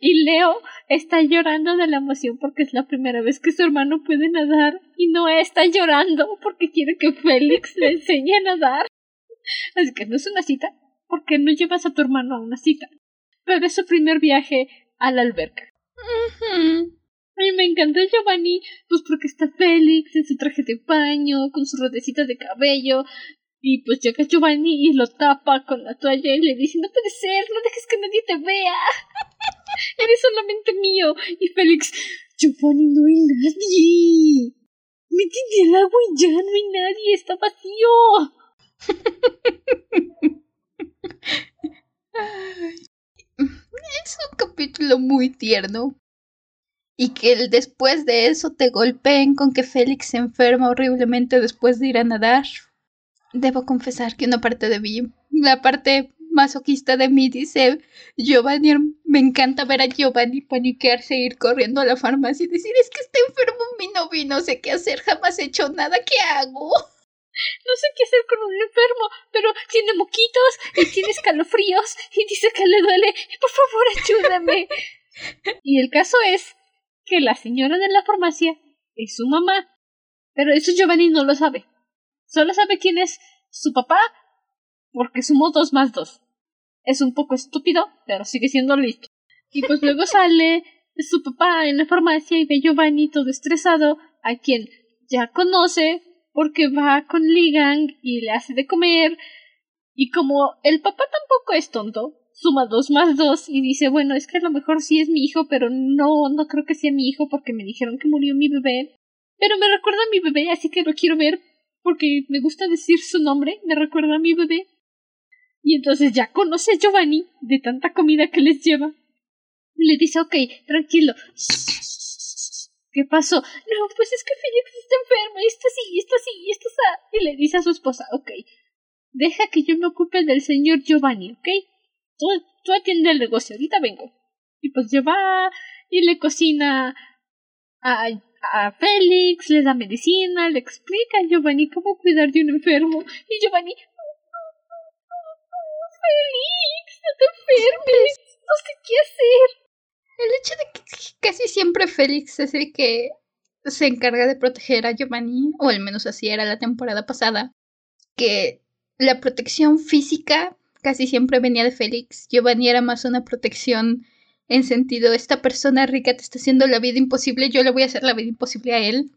y Leo está llorando de la emoción porque es la primera vez que su hermano puede nadar, y Noah está llorando porque quiere que Félix le enseñe a nadar. Así que no es una cita, porque no llevas a tu hermano a una cita. Pero es su primer viaje a la alberca. A mí me encanta Giovanni, pues porque está Félix en su traje de baño, con sus rodecitas de cabello, y pues llega Giovanni y lo tapa con la toalla y le dice, no puede ser, no dejes que nadie te vea. Eres solamente mío. Y Félix, Giovanni, no hay nadie. Métete al agua y ya no hay nadie, está vacío. Es un capítulo muy tierno. Y que después de eso te golpeen con que Félix se enferma horriblemente después de ir a nadar. Debo confesar que una parte de mí, la parte masoquista de mí dice, Giovanni, me encanta ver a Giovanni paniquearse e ir corriendo a la farmacia y decir, es que está enfermo mi novio no sé qué hacer, jamás he hecho nada, ¿qué hago? No sé qué hacer con un enfermo, pero tiene moquitos y tiene escalofríos y dice que le duele. Por favor, ayúdame. y el caso es que la señora de la farmacia es su mamá. Pero eso Giovanni no lo sabe. Solo sabe quién es su papá porque sumó dos más dos. Es un poco estúpido, pero sigue siendo listo. Y pues luego sale su papá en la farmacia y ve a Giovanni todo estresado, a quien ya conoce porque va con Ligang y le hace de comer. Y como el papá tampoco es tonto, suma dos más dos y dice, bueno, es que a lo mejor sí es mi hijo, pero no, no creo que sea mi hijo porque me dijeron que murió mi bebé. Pero me recuerda a mi bebé, así que lo quiero ver porque me gusta decir su nombre, me recuerda a mi bebé. Y entonces ya conoce a Giovanni de tanta comida que les lleva. Le dice, ok, tranquilo, ¿Qué pasó? No, pues es que Félix está enfermo, y está así, y está así, y está así. Y le dice a su esposa, ok, deja que yo me ocupe del señor Giovanni, ¿ok? Tú, tú atiende el negocio, ahorita vengo. Y pues lleva y le cocina a, a Félix, le da medicina, le explica a Giovanni cómo cuidar de un enfermo. Y Giovanni, Félix, no te enfermes, no sé qué hacer. El hecho de que casi siempre Félix es el que se encarga de proteger a Giovanni, o al menos así era la temporada pasada, que la protección física casi siempre venía de Félix. Giovanni era más una protección en sentido, esta persona rica te está haciendo la vida imposible, yo le voy a hacer la vida imposible a él.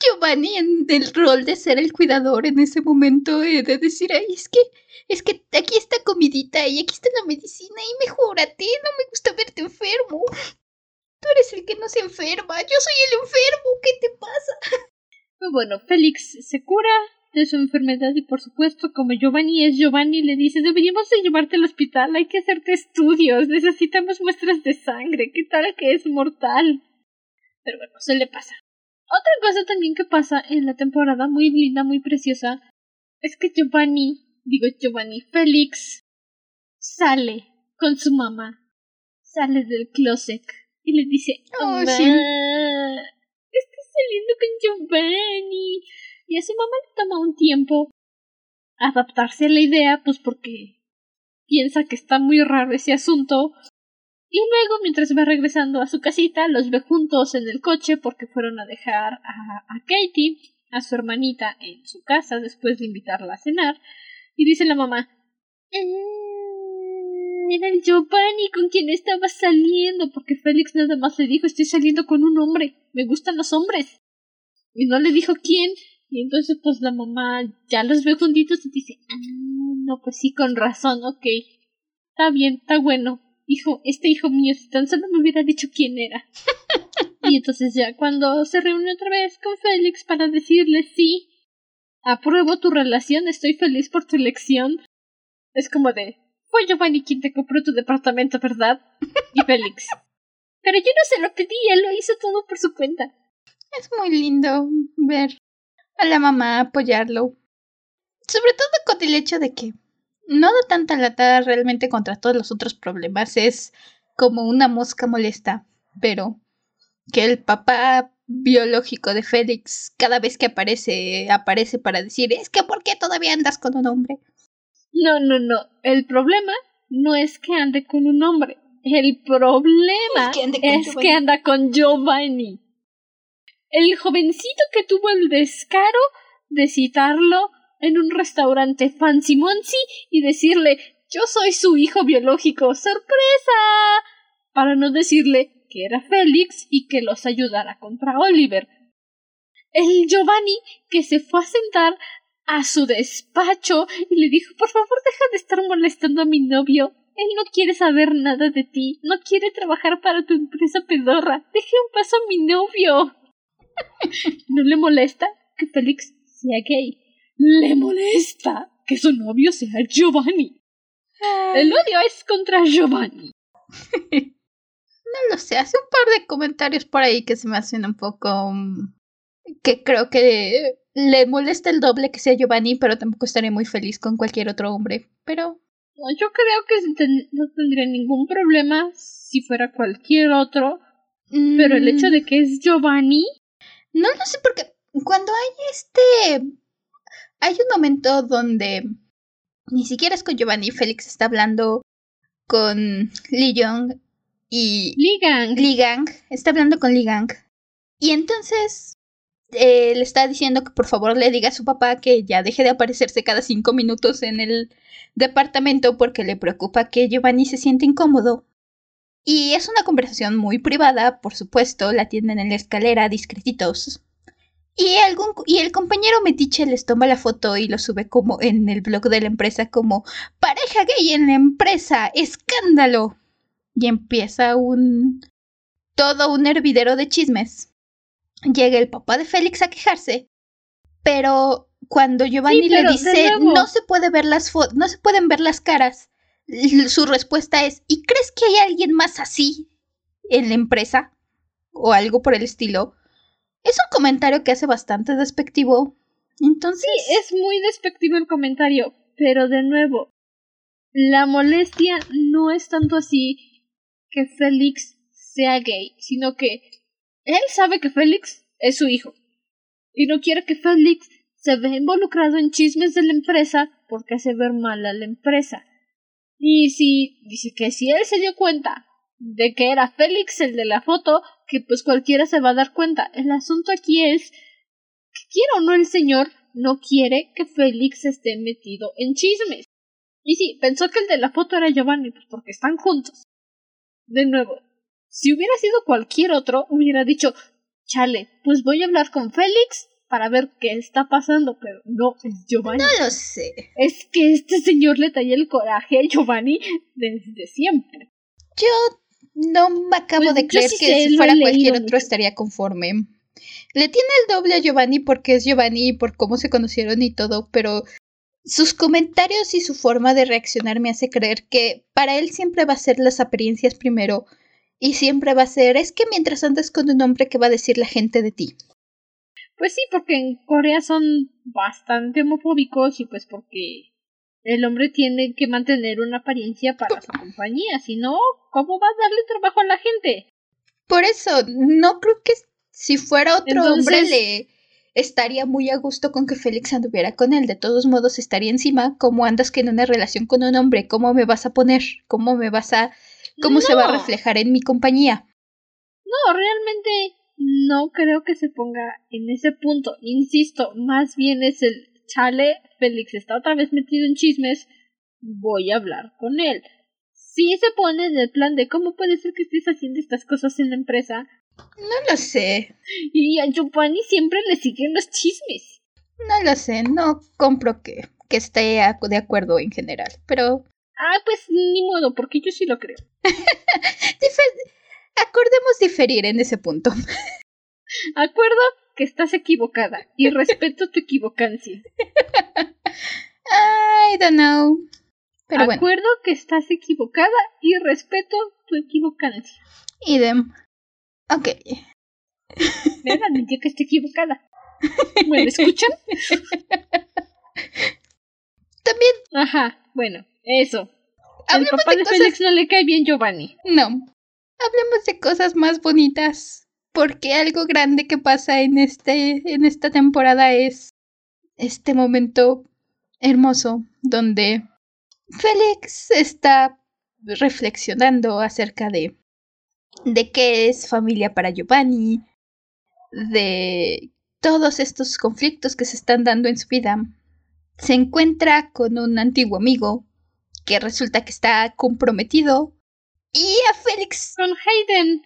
Giovanni en el rol de ser el cuidador en ese momento, de decir, ay, es que es que aquí está comidita y aquí está la medicina y mejórate, no me gusta verte enfermo. Tú eres el que no se enferma, yo soy el enfermo, ¿qué te pasa? Pues bueno, Félix se cura de su enfermedad y por supuesto, como Giovanni es Giovanni, le dice, deberíamos de llevarte al hospital, hay que hacerte estudios, necesitamos muestras de sangre, ¿qué tal que es mortal? Pero bueno, se le pasa. Otra cosa también que pasa en la temporada, muy linda, muy preciosa, es que Giovanni digo Giovanni Félix, sale con su mamá, sale del closet y le dice, oh, sí. está saliendo con Giovanni. Y a su mamá le toma un tiempo adaptarse a la idea, pues porque piensa que está muy raro ese asunto. Y luego, mientras va regresando a su casita, los ve juntos en el coche porque fueron a dejar a, a Katie, a su hermanita, en su casa después de invitarla a cenar. Y dice la mamá, mm, era el Giovanni con quien estaba saliendo, porque Félix nada más le dijo, estoy saliendo con un hombre, me gustan los hombres. Y no le dijo quién, Y entonces pues la mamá ya los ve juntitos y dice, ah, no, pues sí, con razón, ok. Está bien, está bueno. Hijo, este hijo mío, si tan solo me hubiera dicho quién era. y entonces ya cuando se reúne otra vez con Félix para decirle sí, apruebo tu relación, estoy feliz por tu elección. Es como de, fue Giovanni quien te compró tu departamento, ¿verdad? Y Félix. Pero yo no se lo pedí, él lo hizo todo por su cuenta. Es muy lindo ver a la mamá apoyarlo. Sobre todo con el hecho de que no da tanta lata realmente contra todos los otros problemas. Es como una mosca molesta. Pero que el papá biológico de Félix cada vez que aparece, aparece para decir, es que ¿por qué todavía andas con un hombre? No, no, no. El problema no es que ande con un hombre. El problema es que, anda con Giovanni. El jovencito que tuvo el descaro de citarlo en un restaurante fancy moncy y decirle yo soy su hijo biológico. ¡Sorpresa! Para no decirle que era Félix y que los ayudara contra Oliver. El Giovanni que se fue a sentar a su despacho y le dijo por favor deja de estar molestando a mi novio. Él no quiere saber nada de ti, no quiere trabajar para tu empresa pedorra. Deje un paso a mi novio. ¿No le molesta que Félix sea gay? Le molesta que su novio sea Giovanni. El odio es contra Giovanni. No lo sé, hace un par de comentarios por ahí que se me hacen un poco... Mm, que creo que le molesta el doble que sea Giovanni, pero tampoco estaría muy feliz con cualquier otro hombre. Pero... Yo creo que no tendría ningún problema si fuera cualquier otro. Pero el hecho de que es Giovanni... No lo sé porque cuando hay este... Hay un momento donde ni siquiera es con Giovanni, Félix está hablando con Lee Young y Lee Gang. Lee Gang está hablando con Lee Gang. Y entonces eh, le está diciendo que por favor le diga a su papá que ya deje de aparecerse cada cinco minutos en el departamento porque le preocupa que Giovanni se siente incómodo. Y es una conversación muy privada, por supuesto, la tienen en la escalera discretitos. Y, algún, y el compañero Metiche les toma la foto y lo sube como en el blog de la empresa como pareja gay en la empresa, escándalo y empieza un... todo un hervidero de chismes. Llega el papá de Félix a quejarse, pero cuando Giovanni le dice no se puede ver las no se pueden ver las caras, su respuesta es ¿y crees que hay alguien más así en la empresa? o algo por el estilo. Es un comentario que hace bastante despectivo. Entonces. Sí, es muy despectivo el comentario, pero de nuevo, la molestia no es tanto así que Félix sea gay, sino que él sabe que Félix es su hijo y no quiere que Félix se vea involucrado en chismes de la empresa porque hace ver mal a la empresa. Y si dice que si él se dio cuenta de que era Félix el de la foto, que pues cualquiera se va a dar cuenta. El asunto aquí es que quiera o no el señor no quiere que Félix esté metido en chismes. Y sí, pensó que el de la foto era Giovanni, pues porque están juntos de nuevo, si hubiera sido cualquier otro, hubiera dicho, chale, pues voy a hablar con Félix para ver qué está pasando, pero no, es Giovanni. No lo sé. Es que este señor le talla el coraje a Giovanni desde siempre. Yo no me acabo pues de creer que si fuera cualquier otro estaría conforme. Le tiene el doble a Giovanni porque es Giovanni y por cómo se conocieron y todo, pero sus comentarios y su forma de reaccionar me hace creer que para él siempre va a ser las apariencias primero y siempre va a ser es que mientras andas con un hombre que va a decir la gente de ti. Pues sí, porque en Corea son bastante homofóbicos y pues porque el hombre tiene que mantener una apariencia para su compañía, si no, ¿cómo va a darle trabajo a la gente? Por eso, no creo que si fuera otro hombre le estaría muy a gusto con que Félix anduviera con él. De todos modos, estaría encima. ¿Cómo andas que en una relación con un hombre? ¿Cómo me vas a poner? ¿Cómo me vas a... ¿Cómo se va a reflejar en mi compañía? No, realmente no creo que se ponga en ese punto. Insisto, más bien es el chale. Félix está otra vez metido en chismes. Voy a hablar con él. Si se pone en el plan de cómo puede ser que estés haciendo estas cosas en la empresa, no lo sé. Y a Giovanni siempre le siguen los chismes. No lo sé, no compro que, que esté de acuerdo en general, pero... Ah, pues ni modo, porque yo sí lo creo. Acordemos diferir en ese punto. Acuerdo que estás equivocada y respeto tu equivocancia. I don't know. Pero Acuerdo que estás equivocada y respeto tu equivocancia. Idem. Ok. Me admitió que estoy equivocada. ¿Me escuchan? También. Ajá, bueno, eso. El papá de, Félix no le cae bien Giovanni. No. Hablemos de cosas más bonitas. Porque algo grande que pasa en este. en esta temporada es. este momento hermoso donde Félix está reflexionando acerca de. de qué es familia para Giovanni. De todos estos conflictos que se están dando en su vida, se encuentra con un antiguo amigo que resulta que está comprometido y a Félix. Con Hayden.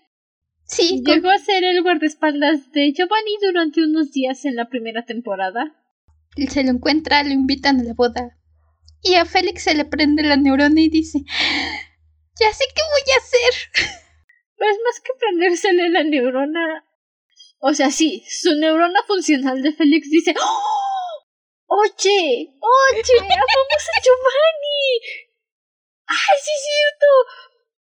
Sí. Llegó a ser el guardaespaldas de Giovanni durante unos días en la primera temporada. Se lo encuentra, lo invitan a la boda. Y a Félix se le prende la neurona y dice, ya sé qué voy a hacer. Pues más que prendérsele la neurona, o sea, sí, su neurona funcional de Félix dice, ¡Oh! Oye, oye, amamos a Giovanni. ¡Ay, sí es cierto!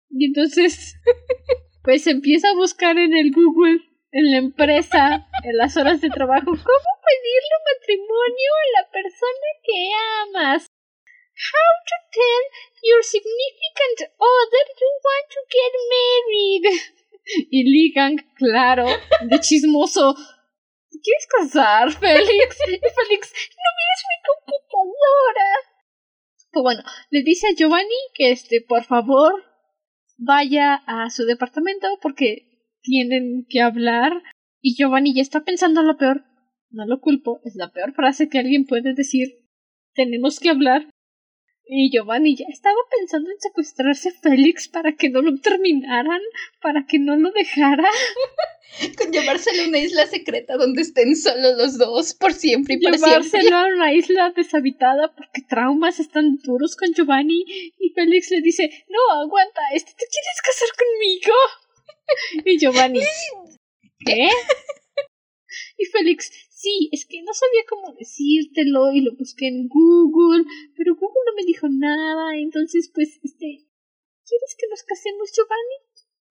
Y entonces, pues empieza a buscar en el Google, en la empresa, en las horas de trabajo, cómo pedirle matrimonio a la persona que amas. How to tell your significant other you want to get married y ligan, claro, de chismoso. ¿Quieres casar, Félix? Y Félix, no mires mi computadora. Pues bueno, le dice a Giovanni que este, por favor, vaya a su departamento porque tienen que hablar. Y Giovanni ya está pensando lo peor. No lo culpo, es la peor frase que alguien puede decir. Tenemos que hablar. Y Giovanni ya estaba pensando en secuestrarse a Félix para que no lo terminaran, para que no lo dejara. Con llevárselo a una isla secreta donde estén solo los dos por siempre y para Llevárselo a una isla deshabitada porque traumas están duros con Giovanni y Félix le dice, no, aguanta, este te quieres casar conmigo. Y Giovanni, ¿qué? Y Félix, sí, es que no sabía cómo decírtelo y lo busqué en Google, pero Google no me dijo nada, entonces pues, este, ¿quieres que nos casemos, Giovanni?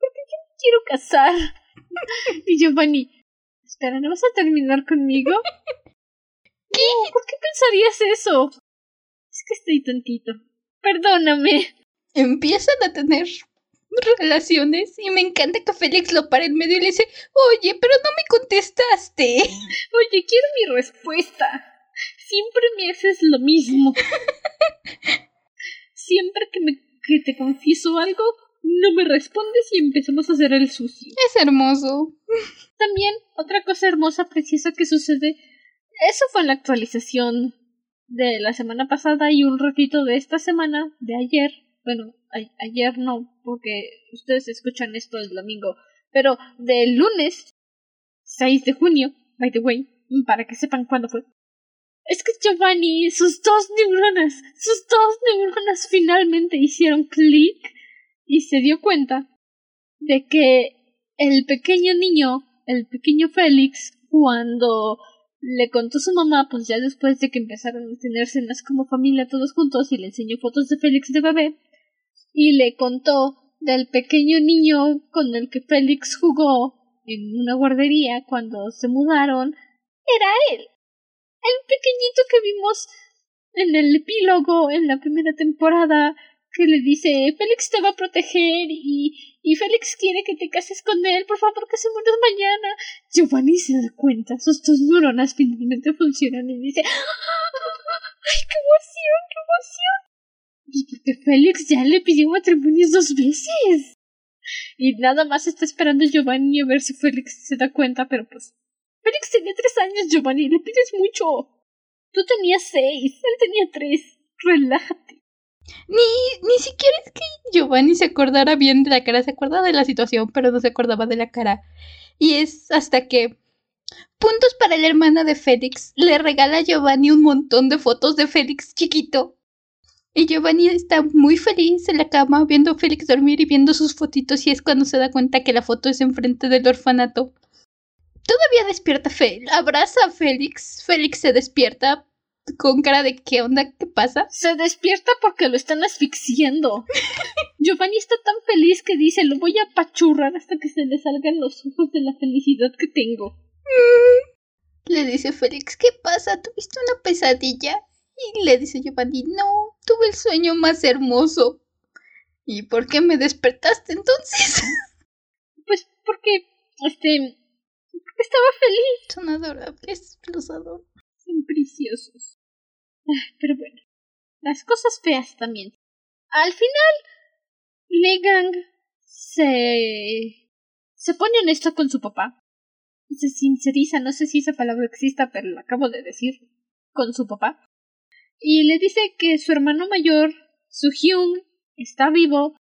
Porque yo me quiero casar. y Giovanni, espera, ¿no vas a terminar conmigo? ¿Qué? ¿Por qué pensarías eso? Es que estoy tontito. Perdóname. Empiezan a tener relaciones y me encanta que Félix lo pare en medio y le dice, oye, pero no me contestaste. Oye, quiero mi respuesta. Siempre me haces lo mismo. Siempre que, me, que te confieso algo, no me respondes y empezamos a hacer el sucio. Es hermoso. También, otra cosa hermosa, preciosa que sucede, eso fue en la actualización de la semana pasada y un ratito de esta semana, de ayer, bueno, ayer no, porque ustedes escuchan esto el domingo, pero del lunes 6 de junio, by the way, para que sepan cuándo fue. Es que Giovanni, sus dos neuronas, sus dos neuronas finalmente hicieron clic y se dio cuenta de que el pequeño niño, el pequeño Félix, cuando le contó su mamá, pues ya después de que empezaron a tener cenas como familia todos juntos y le enseñó fotos de Félix de bebé, y le contó del pequeño niño con el que Félix jugó en una guardería cuando se mudaron, era él. El pequeñito que vimos en el epílogo en la primera temporada que le dice Félix te va a proteger y, y Félix quiere que te cases con él, por favor que se mueras mañana. Giovanni se da cuenta, sus dos neuronas finalmente funcionan y dice ¡Ay, qué emoción, qué emoción! Pues porque Félix ya le pidió matrimonio dos veces. Y nada más está esperando Giovanni a ver si Félix se da cuenta, pero pues. Félix tenía tres años, Giovanni, le pides mucho. Tú tenías seis, él tenía tres. Relájate. Ni, ni siquiera es que Giovanni se acordara bien de la cara, se acordaba de la situación, pero no se acordaba de la cara. Y es hasta que Puntos para la hermana de Félix. Le regala a Giovanni un montón de fotos de Félix chiquito. Y Giovanni está muy feliz en la cama viendo a Félix dormir y viendo sus fotitos y es cuando se da cuenta que la foto es enfrente del orfanato. Todavía despierta Félix. Abraza a Félix. Félix se despierta con cara de ¿qué onda? ¿Qué pasa? Se despierta porque lo están asfixiando. Giovanni está tan feliz que dice lo voy a pachurrar hasta que se le salgan los ojos de la felicidad que tengo. Le dice Félix, ¿qué pasa? ¿Tuviste una pesadilla? Y le dice Giovanni, no, tuve el sueño más hermoso. ¿Y por qué me despertaste entonces? Pues porque, este, porque estaba feliz. Son adorables, los adoro. Son preciosos. Ah, Pero bueno, las cosas feas también. Al final, Legang se... se pone honesto con su papá. Se sinceriza, no sé si esa palabra exista, pero la acabo de decir, con su papá. Y le dice que su hermano mayor, Su Hyun, está vivo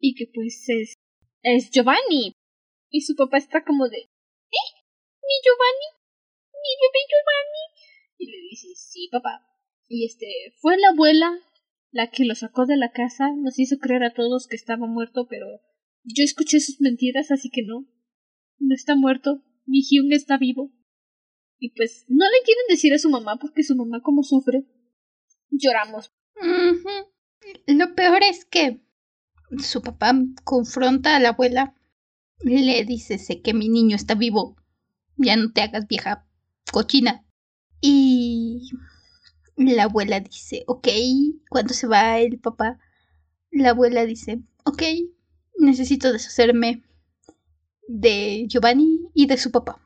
y que pues es, es Giovanni. Y su papá está como de, ¿eh? ¿Mi Giovanni? ¿Mi bebé Giovanni? Y le dice, sí, papá. Y este, fue la abuela la que lo sacó de la casa, nos hizo creer a todos que estaba muerto, pero yo escuché sus mentiras, así que no. No está muerto, mi Hyun está vivo. Y pues no le quieren decir a su mamá porque su mamá como sufre. Lloramos. Lo peor es que su papá confronta a la abuela. Le dice, sé que mi niño está vivo. Ya no te hagas vieja cochina. Y la abuela dice, ok. Cuando se va el papá, la abuela dice, ok, necesito deshacerme de Giovanni y de su papá.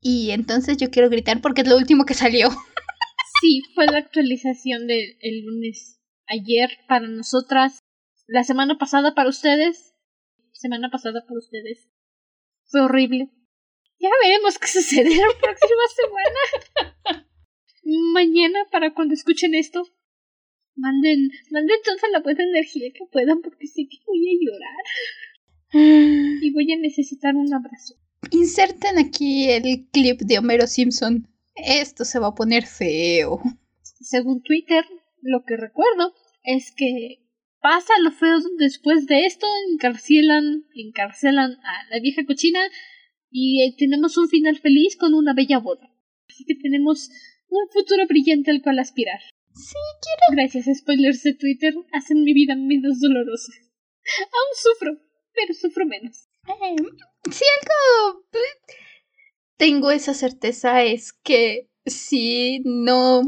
Y entonces yo quiero gritar porque es lo último que salió. Sí, fue la actualización del el lunes. Ayer para nosotras. La semana pasada para ustedes. Semana pasada para ustedes. Fue horrible. Ya veremos qué sucede la próxima semana. Mañana, para cuando escuchen esto, manden, manden toda la buena energía que puedan porque sé que voy a llorar y voy a necesitar un abrazo. Inserten aquí el clip de Homero Simpson. Esto se va a poner feo. Según Twitter, lo que recuerdo es que pasa lo feo después de esto, encarcelan, encarcelan a la vieja cochina y eh, tenemos un final feliz con una bella boda. Así que tenemos un futuro brillante al cual aspirar. Sí, Gracias, spoilers de Twitter hacen mi vida menos dolorosa. Aún sufro, pero sufro menos. Eh, si algo tengo esa certeza es que si no,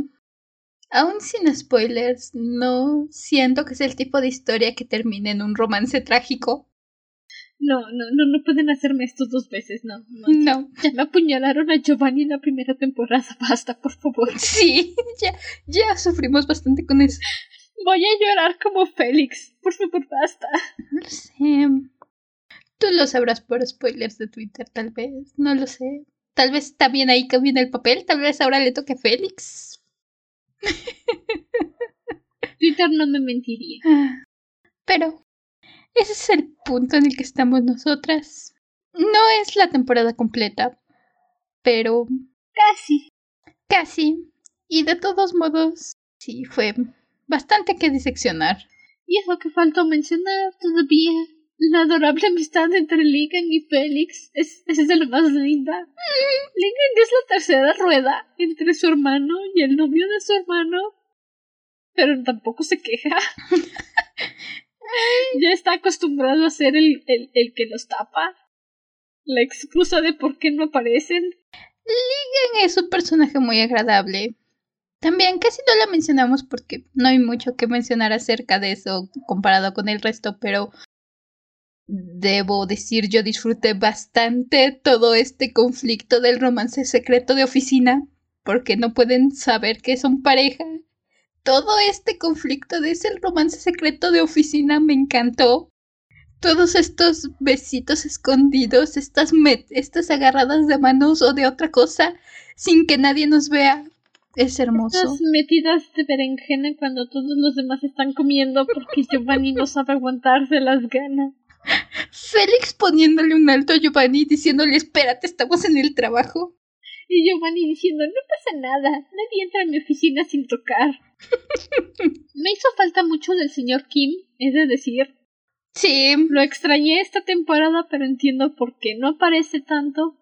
aún sin spoilers, no siento que es el tipo de historia que termine en un romance trágico. No, no, no, no pueden hacerme esto dos veces, no, no. No, Ya me apuñalaron a Giovanni en la primera temporada, basta, por favor. sí, ya, ya sufrimos bastante con eso. Voy a llorar como Félix, por favor, basta. No lo sé. Tú lo sabrás por spoilers de Twitter, tal vez. No lo sé. Tal vez también ahí cambien el papel. Tal vez ahora le toque a Félix. Twitter no me mentiría. Pero ese es el punto en el que estamos nosotras. No es la temporada completa, pero Casi. casi. Y de todos modos, sí, fue bastante que diseccionar. Y eso que faltó mencionar todavía. La adorable amistad entre Ligan y Félix es, es de lo más linda. Ligan es la tercera rueda entre su hermano y el novio de su hermano. Pero tampoco se queja. ya está acostumbrado a ser el, el, el que los tapa. La excusa de por qué no aparecen. Ligan es un personaje muy agradable. También casi no la mencionamos porque no hay mucho que mencionar acerca de eso comparado con el resto, pero debo decir yo disfruté bastante todo este conflicto del romance secreto de oficina porque no pueden saber que son pareja. Todo este conflicto de ese romance secreto de oficina me encantó. Todos estos besitos escondidos, estas, estas agarradas de manos o de otra cosa sin que nadie nos vea. Es hermoso. Estas metidas de berenjena cuando todos los demás están comiendo porque Giovanni no sabe aguantarse las ganas. Félix poniéndole un alto a Giovanni diciéndole espérate, estamos en el trabajo. Y Giovanni diciendo, no pasa nada, nadie entra a mi oficina sin tocar. Me hizo falta mucho del señor Kim, es de decir. Sí. Lo extrañé esta temporada, pero entiendo por qué no aparece tanto.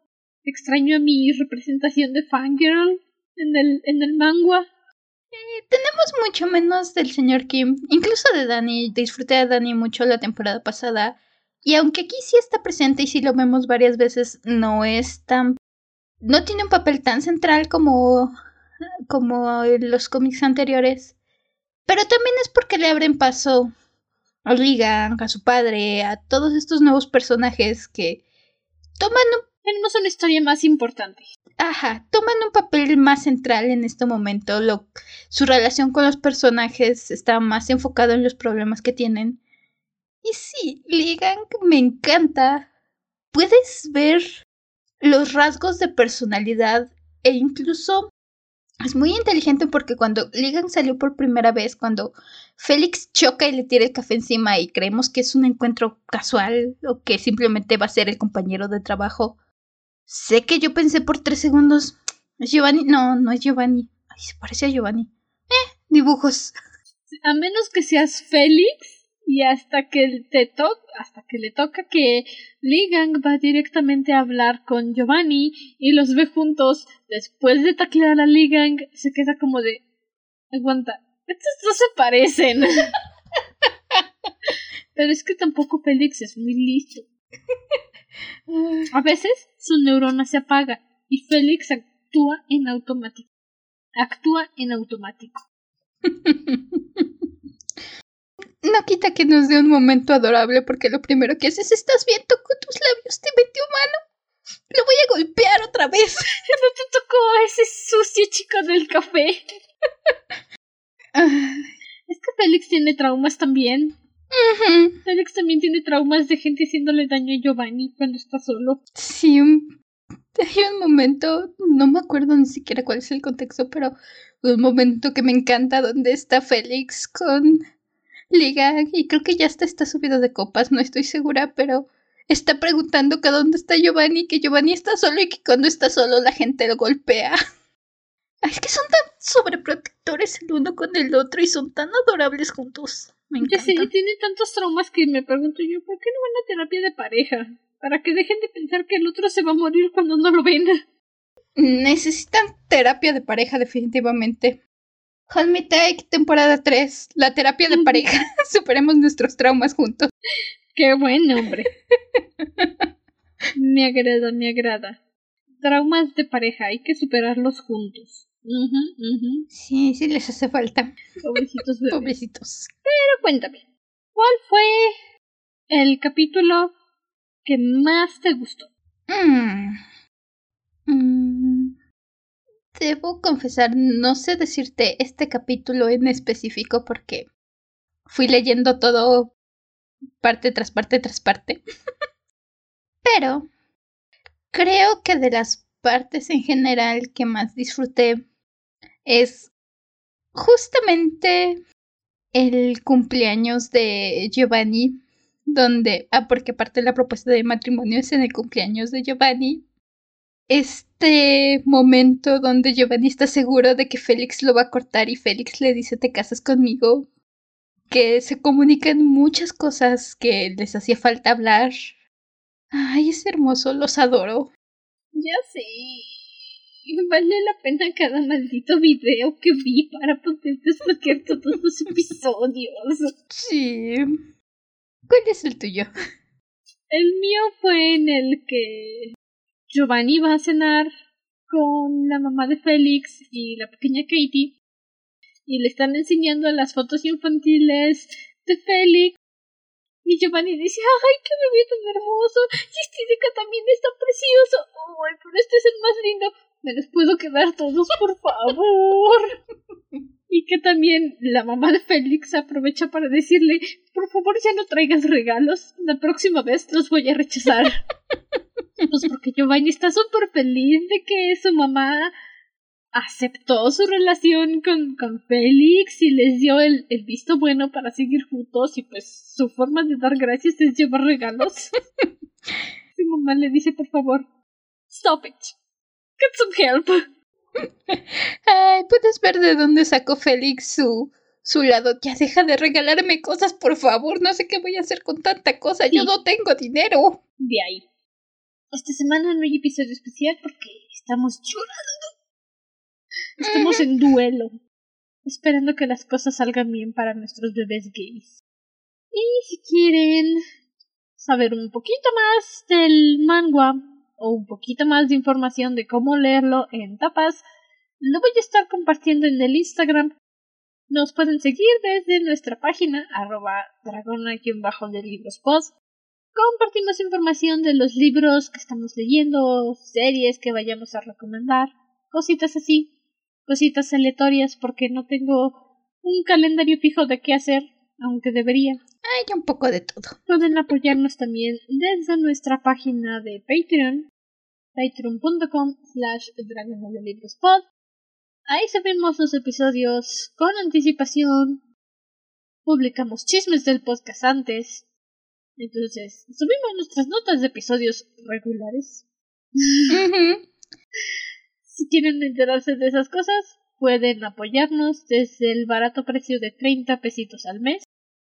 Extraño a mi representación de fangirl en el, en el manga. Eh, tenemos mucho menos del señor Kim, incluso de Dani. Disfruté de Dani mucho la temporada pasada. Y aunque aquí sí está presente y sí lo vemos varias veces, no es tan. No tiene un papel tan central como. como en los cómics anteriores. Pero también es porque le abren paso a Ligan, a su padre, a todos estos nuevos personajes que toman un tenemos una historia más importante. Ajá, toman un papel más central en este momento. Lo, su relación con los personajes está más enfocado en los problemas que tienen. Y sí, Ligan me encanta. Puedes ver los rasgos de personalidad e incluso es muy inteligente porque cuando Ligan salió por primera vez, cuando Félix choca y le tira el café encima y creemos que es un encuentro casual o que simplemente va a ser el compañero de trabajo, Sé que yo pensé por tres segundos. ¿Es Giovanni? No, no es Giovanni. Ay, se parece a Giovanni. Eh, dibujos. A menos que seas Félix y hasta que te toca, hasta que le toca que Ligang va directamente a hablar con Giovanni y los ve juntos, después de taclear a Ligang, se queda como de aguanta, estos no se parecen. Pero es que tampoco Félix es muy listo. A veces su neurona se apaga y Félix actúa en automático. Actúa en automático. No quita que nos dé un momento adorable porque lo primero que haces estás viendo con tus labios te metió mano. Lo voy a golpear otra vez. No te tocó a ese sucio chico del café. es que Félix tiene traumas también. Alex también tiene traumas de gente haciéndole daño a Giovanni cuando está solo. Sí, hay un momento, no me acuerdo ni siquiera cuál es el contexto, pero un momento que me encanta donde está Félix con Liga y creo que ya está, está subido de copas, no estoy segura, pero está preguntando que dónde está Giovanni, que Giovanni está solo y que cuando está solo la gente lo golpea. Es que son tan sobreprotectores el uno con el otro y son tan adorables juntos. Me encanta. Sí, tiene tantos traumas que me pregunto yo, ¿por qué no van a terapia de pareja? Para que dejen de pensar que el otro se va a morir cuando no lo ven. Necesitan terapia de pareja, definitivamente. Hold Me Take, temporada 3. La terapia de pareja. Superemos nuestros traumas juntos. Qué buen nombre. me agrada, me agrada. Traumas de pareja, hay que superarlos juntos. Sí, sí les hace falta. Pobrecitos Pobrecitos. Pero cuéntame, ¿cuál fue el capítulo que más te gustó? Mm. Mm. Debo confesar, no sé decirte este capítulo en específico porque fui leyendo todo parte tras parte tras parte. Pero creo que de las partes en general que más disfruté es justamente el cumpleaños de Giovanni, donde, ah, porque aparte de la propuesta de matrimonio es en el cumpleaños de Giovanni, este momento donde Giovanni está seguro de que Félix lo va a cortar y Félix le dice te casas conmigo, que se comunican muchas cosas que les hacía falta hablar. Ay, es hermoso, los adoro. Ya sé. Vale la pena cada maldito video que vi para poder desbloquear todos los episodios. Sí. ¿Cuál es el tuyo? El mío fue en el que Giovanni va a cenar con la mamá de Félix y la pequeña Katie y le están enseñando las fotos infantiles de Félix y Giovanni dice, ay, qué bebé tan hermoso, y Estídica también está precioso, ay, pero este es el más lindo, ¿Me los puedo quedar todos, por favor? Y que también la mamá de Félix aprovecha para decirle, por favor ya no traigas regalos, la próxima vez los voy a rechazar. pues porque Giovanni está súper feliz de que su mamá aceptó su relación con, con Félix y les dio el, el visto bueno para seguir juntos y pues su forma de dar gracias es llevar regalos. su mamá le dice, por favor, stop it Get some help. Ay, puedes ver de dónde sacó Félix su, su lado. Ya deja de regalarme cosas, por favor. No sé qué voy a hacer con tanta cosa. Yo no tengo dinero. De ahí. Esta semana no hay episodio especial porque estamos llorando. Estamos en duelo. Esperando que las cosas salgan bien para nuestros bebés gays. Y si quieren saber un poquito más del manga o un poquito más de información de cómo leerlo en tapas, lo voy a estar compartiendo en el Instagram. Nos pueden seguir desde nuestra página arroba dragona-de libros post. Compartimos información de los libros que estamos leyendo, series que vayamos a recomendar, cositas así, cositas aleatorias porque no tengo un calendario fijo de qué hacer, aunque debería. Hay un poco de todo. Pueden apoyarnos también desde nuestra página de Patreon, patreon.com slash pod. Ahí subimos los episodios con anticipación, publicamos chismes del podcast antes, entonces subimos nuestras notas de episodios regulares. Si quieren enterarse de esas cosas, pueden apoyarnos desde el barato precio de 30 pesitos al mes.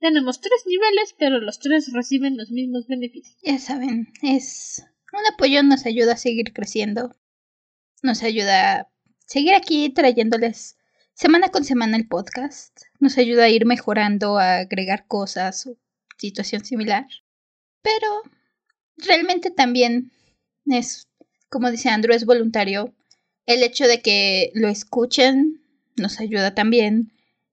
Tenemos tres niveles, pero los tres reciben los mismos beneficios. Ya saben, es un apoyo nos ayuda a seguir creciendo. Nos ayuda a seguir aquí trayéndoles semana con semana el podcast. Nos ayuda a ir mejorando, a agregar cosas o situación similar. Pero realmente también es, como dice Andrew, es voluntario. El hecho de que lo escuchen nos ayuda también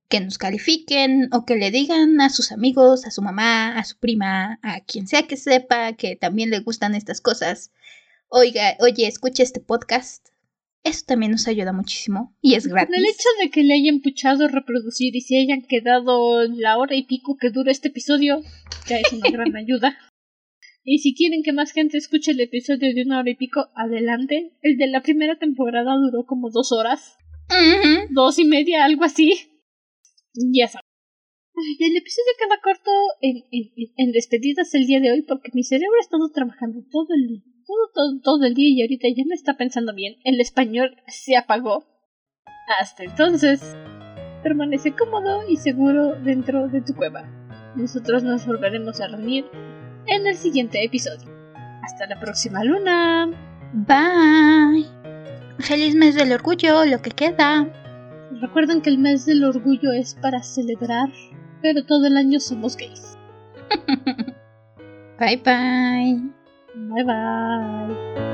que nos califiquen o que le digan a sus amigos, a su mamá, a su prima, a quien sea que sepa que también le gustan estas cosas. Oiga, oye, escucha este podcast. Eso también nos ayuda muchísimo y es gratis. El hecho de que le hayan puchado reproducir y se hayan quedado la hora y pico que dura este episodio, ya es una gran ayuda. Y si quieren que más gente escuche el episodio de una hora y pico, adelante. El de la primera temporada duró como dos horas, dos y media, algo así. Ya saben. El episodio queda corto en, en, en despedidas el día de hoy porque mi cerebro ha estado trabajando todo el día, todo, todo, todo el día y ahorita ya no está pensando bien. El español se apagó. Hasta entonces, permanece cómodo y seguro dentro de tu cueva. Nosotros nos volveremos a reunir en el siguiente episodio. Hasta la próxima luna. Bye. Feliz mes del orgullo, lo que queda. Recuerden que el mes del orgullo es para celebrar, pero todo el año somos gays. Bye bye. Bye bye.